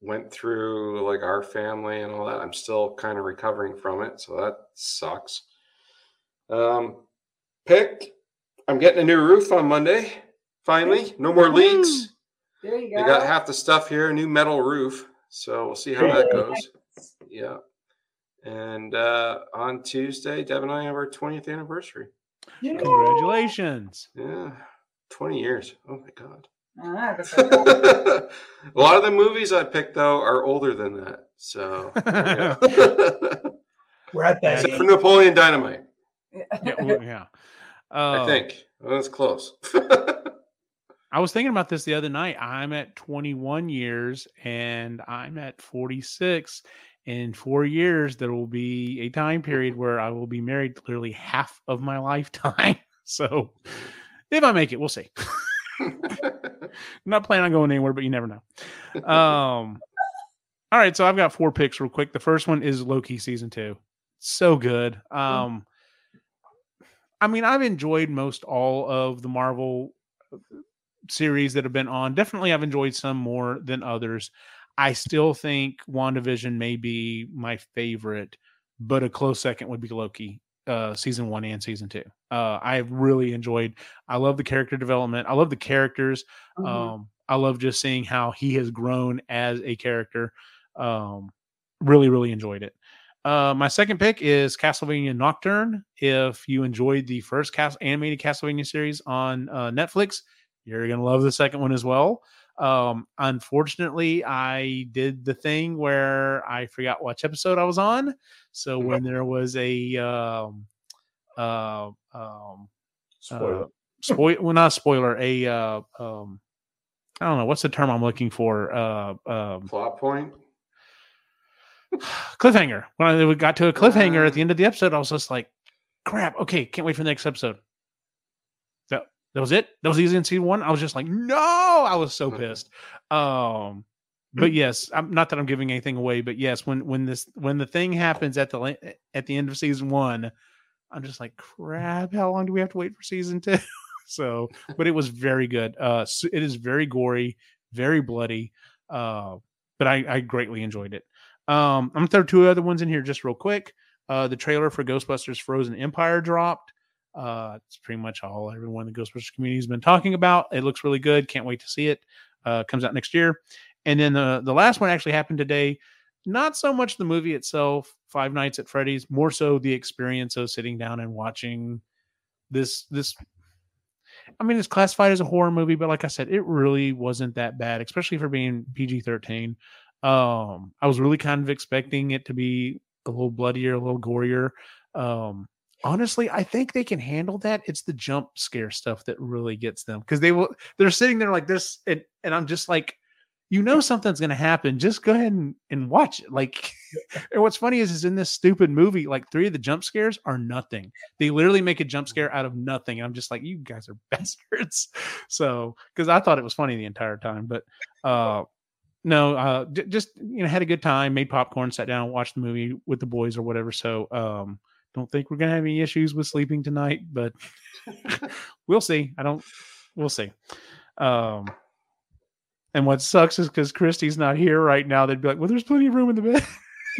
went through like our family and all that. I'm still kind of recovering from it, so that sucks. Um, pick. I'm getting a new roof on Monday. Finally, no more leaks. There you They go. got half the stuff here, new metal roof. So we'll see how that goes. Yeah. And uh, on Tuesday, Deb and I have our 20th anniversary. Congratulations. Yeah. 20 years. Oh my God. A lot of the movies I picked, though, are older than that. So. We're at that. except for Napoleon Dynamite, Yeah. well, yeah. Uh, I think. Well, that's close. I was thinking about this the other night. I'm at 21 years and I'm at 46. In four years, there will be a time period where I will be married literally half of my lifetime. So if I make it, we'll see. Not planning on going anywhere, but you never know. Um, all right, so I've got four picks real quick. The first one is Loki season two. So good. Um, I mean, I've enjoyed most all of the Marvel series that have been on. Definitely, I've enjoyed some more than others. I still think WandaVision may be my favorite, but a close second would be Loki, uh, season one and season two. Uh, I've really enjoyed. I love the character development. I love the characters. Mhm. Um, I love just seeing how he has grown as a character. Um, really, really enjoyed it. Uh, my second pick is Castlevania Nocturne. If you enjoyed the first Cas- animated Castlevania series on uh, Netflix, you're gonna love the second one as well. Um, unfortunately, I did the thing where I forgot which episode I was on. So when there was a um, uh, um, Spoiler. uh, spoil well not spoiler a uh um i don't know what's the term i'm looking for uh um Plot point. cliffhanger when i got to a cliffhanger at the end of the episode i was just like crap okay can't wait for the next episode that was it? That was easy in season one? I was just like no! I was so pissed. Um but yes i'm not that i'm giving anything away but yes when when this when the thing happens at the at the end of season one i'm just like crap how long do we have to wait for season two? So but it was very good. Uh it is very gory very bloody uh but i i greatly enjoyed it. Um i'm gonna throw two other ones in here just real quick. Uh the trailer for ghostbusters frozen empire dropped uh it's pretty much all everyone in the ghostbusters community has been talking about. It looks really good. Can't wait to see it. Uh comes out next year. And then the the last one actually happened today. Not so much the movie itself five nights at freddy's more so the experience of sitting down and watching this this I mean, it's classified as a horror movie, but like I said, it really wasn't that bad, especially for being PG 13. Um, I was really kind of expecting it to be a little bloodier, a little gorier. Um, honestly, I think they can handle that. It's the jump scare stuff that really gets them because they will, they're sitting there like this, and, and I'm just like, you know, something's going to happen. Just go ahead and, and watch it. Like, and what's funny is, is in this stupid movie, like three of the jump scares are nothing. They literally make a jump scare out of nothing. And I'm just like, you guys are bastards. So, because I thought it was funny the entire time, but uh, no, uh, j- just you know, had a good time, made popcorn, sat down, watched the movie with the boys or whatever. So, um, don't think we're gonna have any issues with sleeping tonight, but we'll see. I don't. We'll see. Um, And what sucks is because Christy's not here right now. They'd be like, "Well, there's plenty of room in the bed."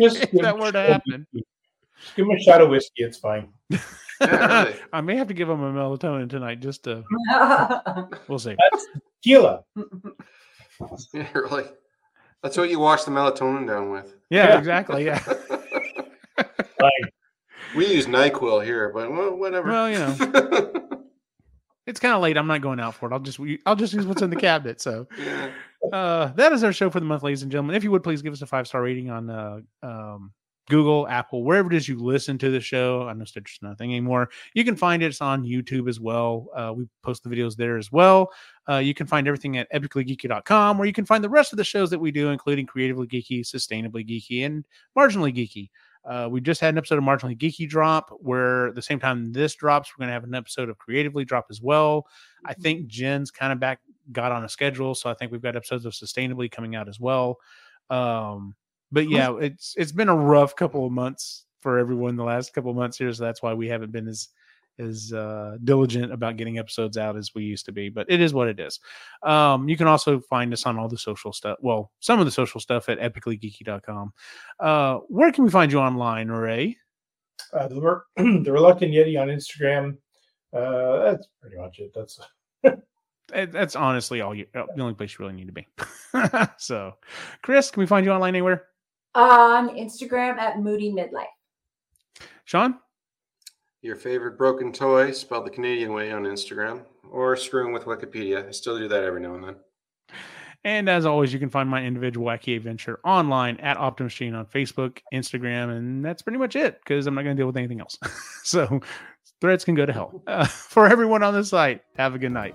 Just if give that him were a to shot of happen, whiskey. Just give him a shot of whiskey. It's fine. Yeah, really. I may have to give him a melatonin tonight. Just to, we'll see. That's tequila. Yeah, really. That's what you wash the melatonin down with. Yeah, Yeah. exactly. Yeah. Fine. We use Nyquil here, but well, whatever. Well, you know, it's kind of late. I'm not going out for it. I'll just I'll just use what's in the cabinet. So. yeah. uh, that is our show for the month, ladies and gentlemen. If you would please give us a five star rating on uh, um, Google, Apple, wherever it is you listen to the show. I know Stitcher's not a thing anymore. You can find it on YouTube as well. Uh, we post the videos there as well. Uh, you can find everything at epicallygeeky.com, where you can find the rest of the shows that we do, including Creatively Geeky, Sustainably Geeky, and Marginally Geeky. Uh, we just had an episode of Marginally Geeky drop, where the same time this drops, we're going to have an episode of Creatively drop as well. I think Jen's kind of back got on a schedule, so I think we've got episodes of Sustainably coming out as well. Um, but yeah, it's it's been a rough couple of months for everyone the last couple of months here, so that's why we haven't been as as uh, diligent about getting episodes out as we used to be. But it is what it is. Um, you can also find us on all the social stuff. Well, some of the social stuff at epicallygeeky.com. Uh, where can we find you online, Ray? Uh, the, Mer- the Reluctant Yeti on Instagram. Uh, that's pretty much it. That's That's honestly all you, uh, the only place you really need to be. so, Kris, can we find you online anywhere? On Instagram at Moody Midlife. Shaun? Your favorite broken toy, spelled the Canadian way on Instagram, or screwing with Wikipedia. I still do that every now and then. And as always, you can find my individual wacky adventure online at Optimus Gene on Facebook, Instagram, and that's pretty much it because I'm not going to deal with anything else. so threads can go to hell. Uh, for everyone on the site, have a good night.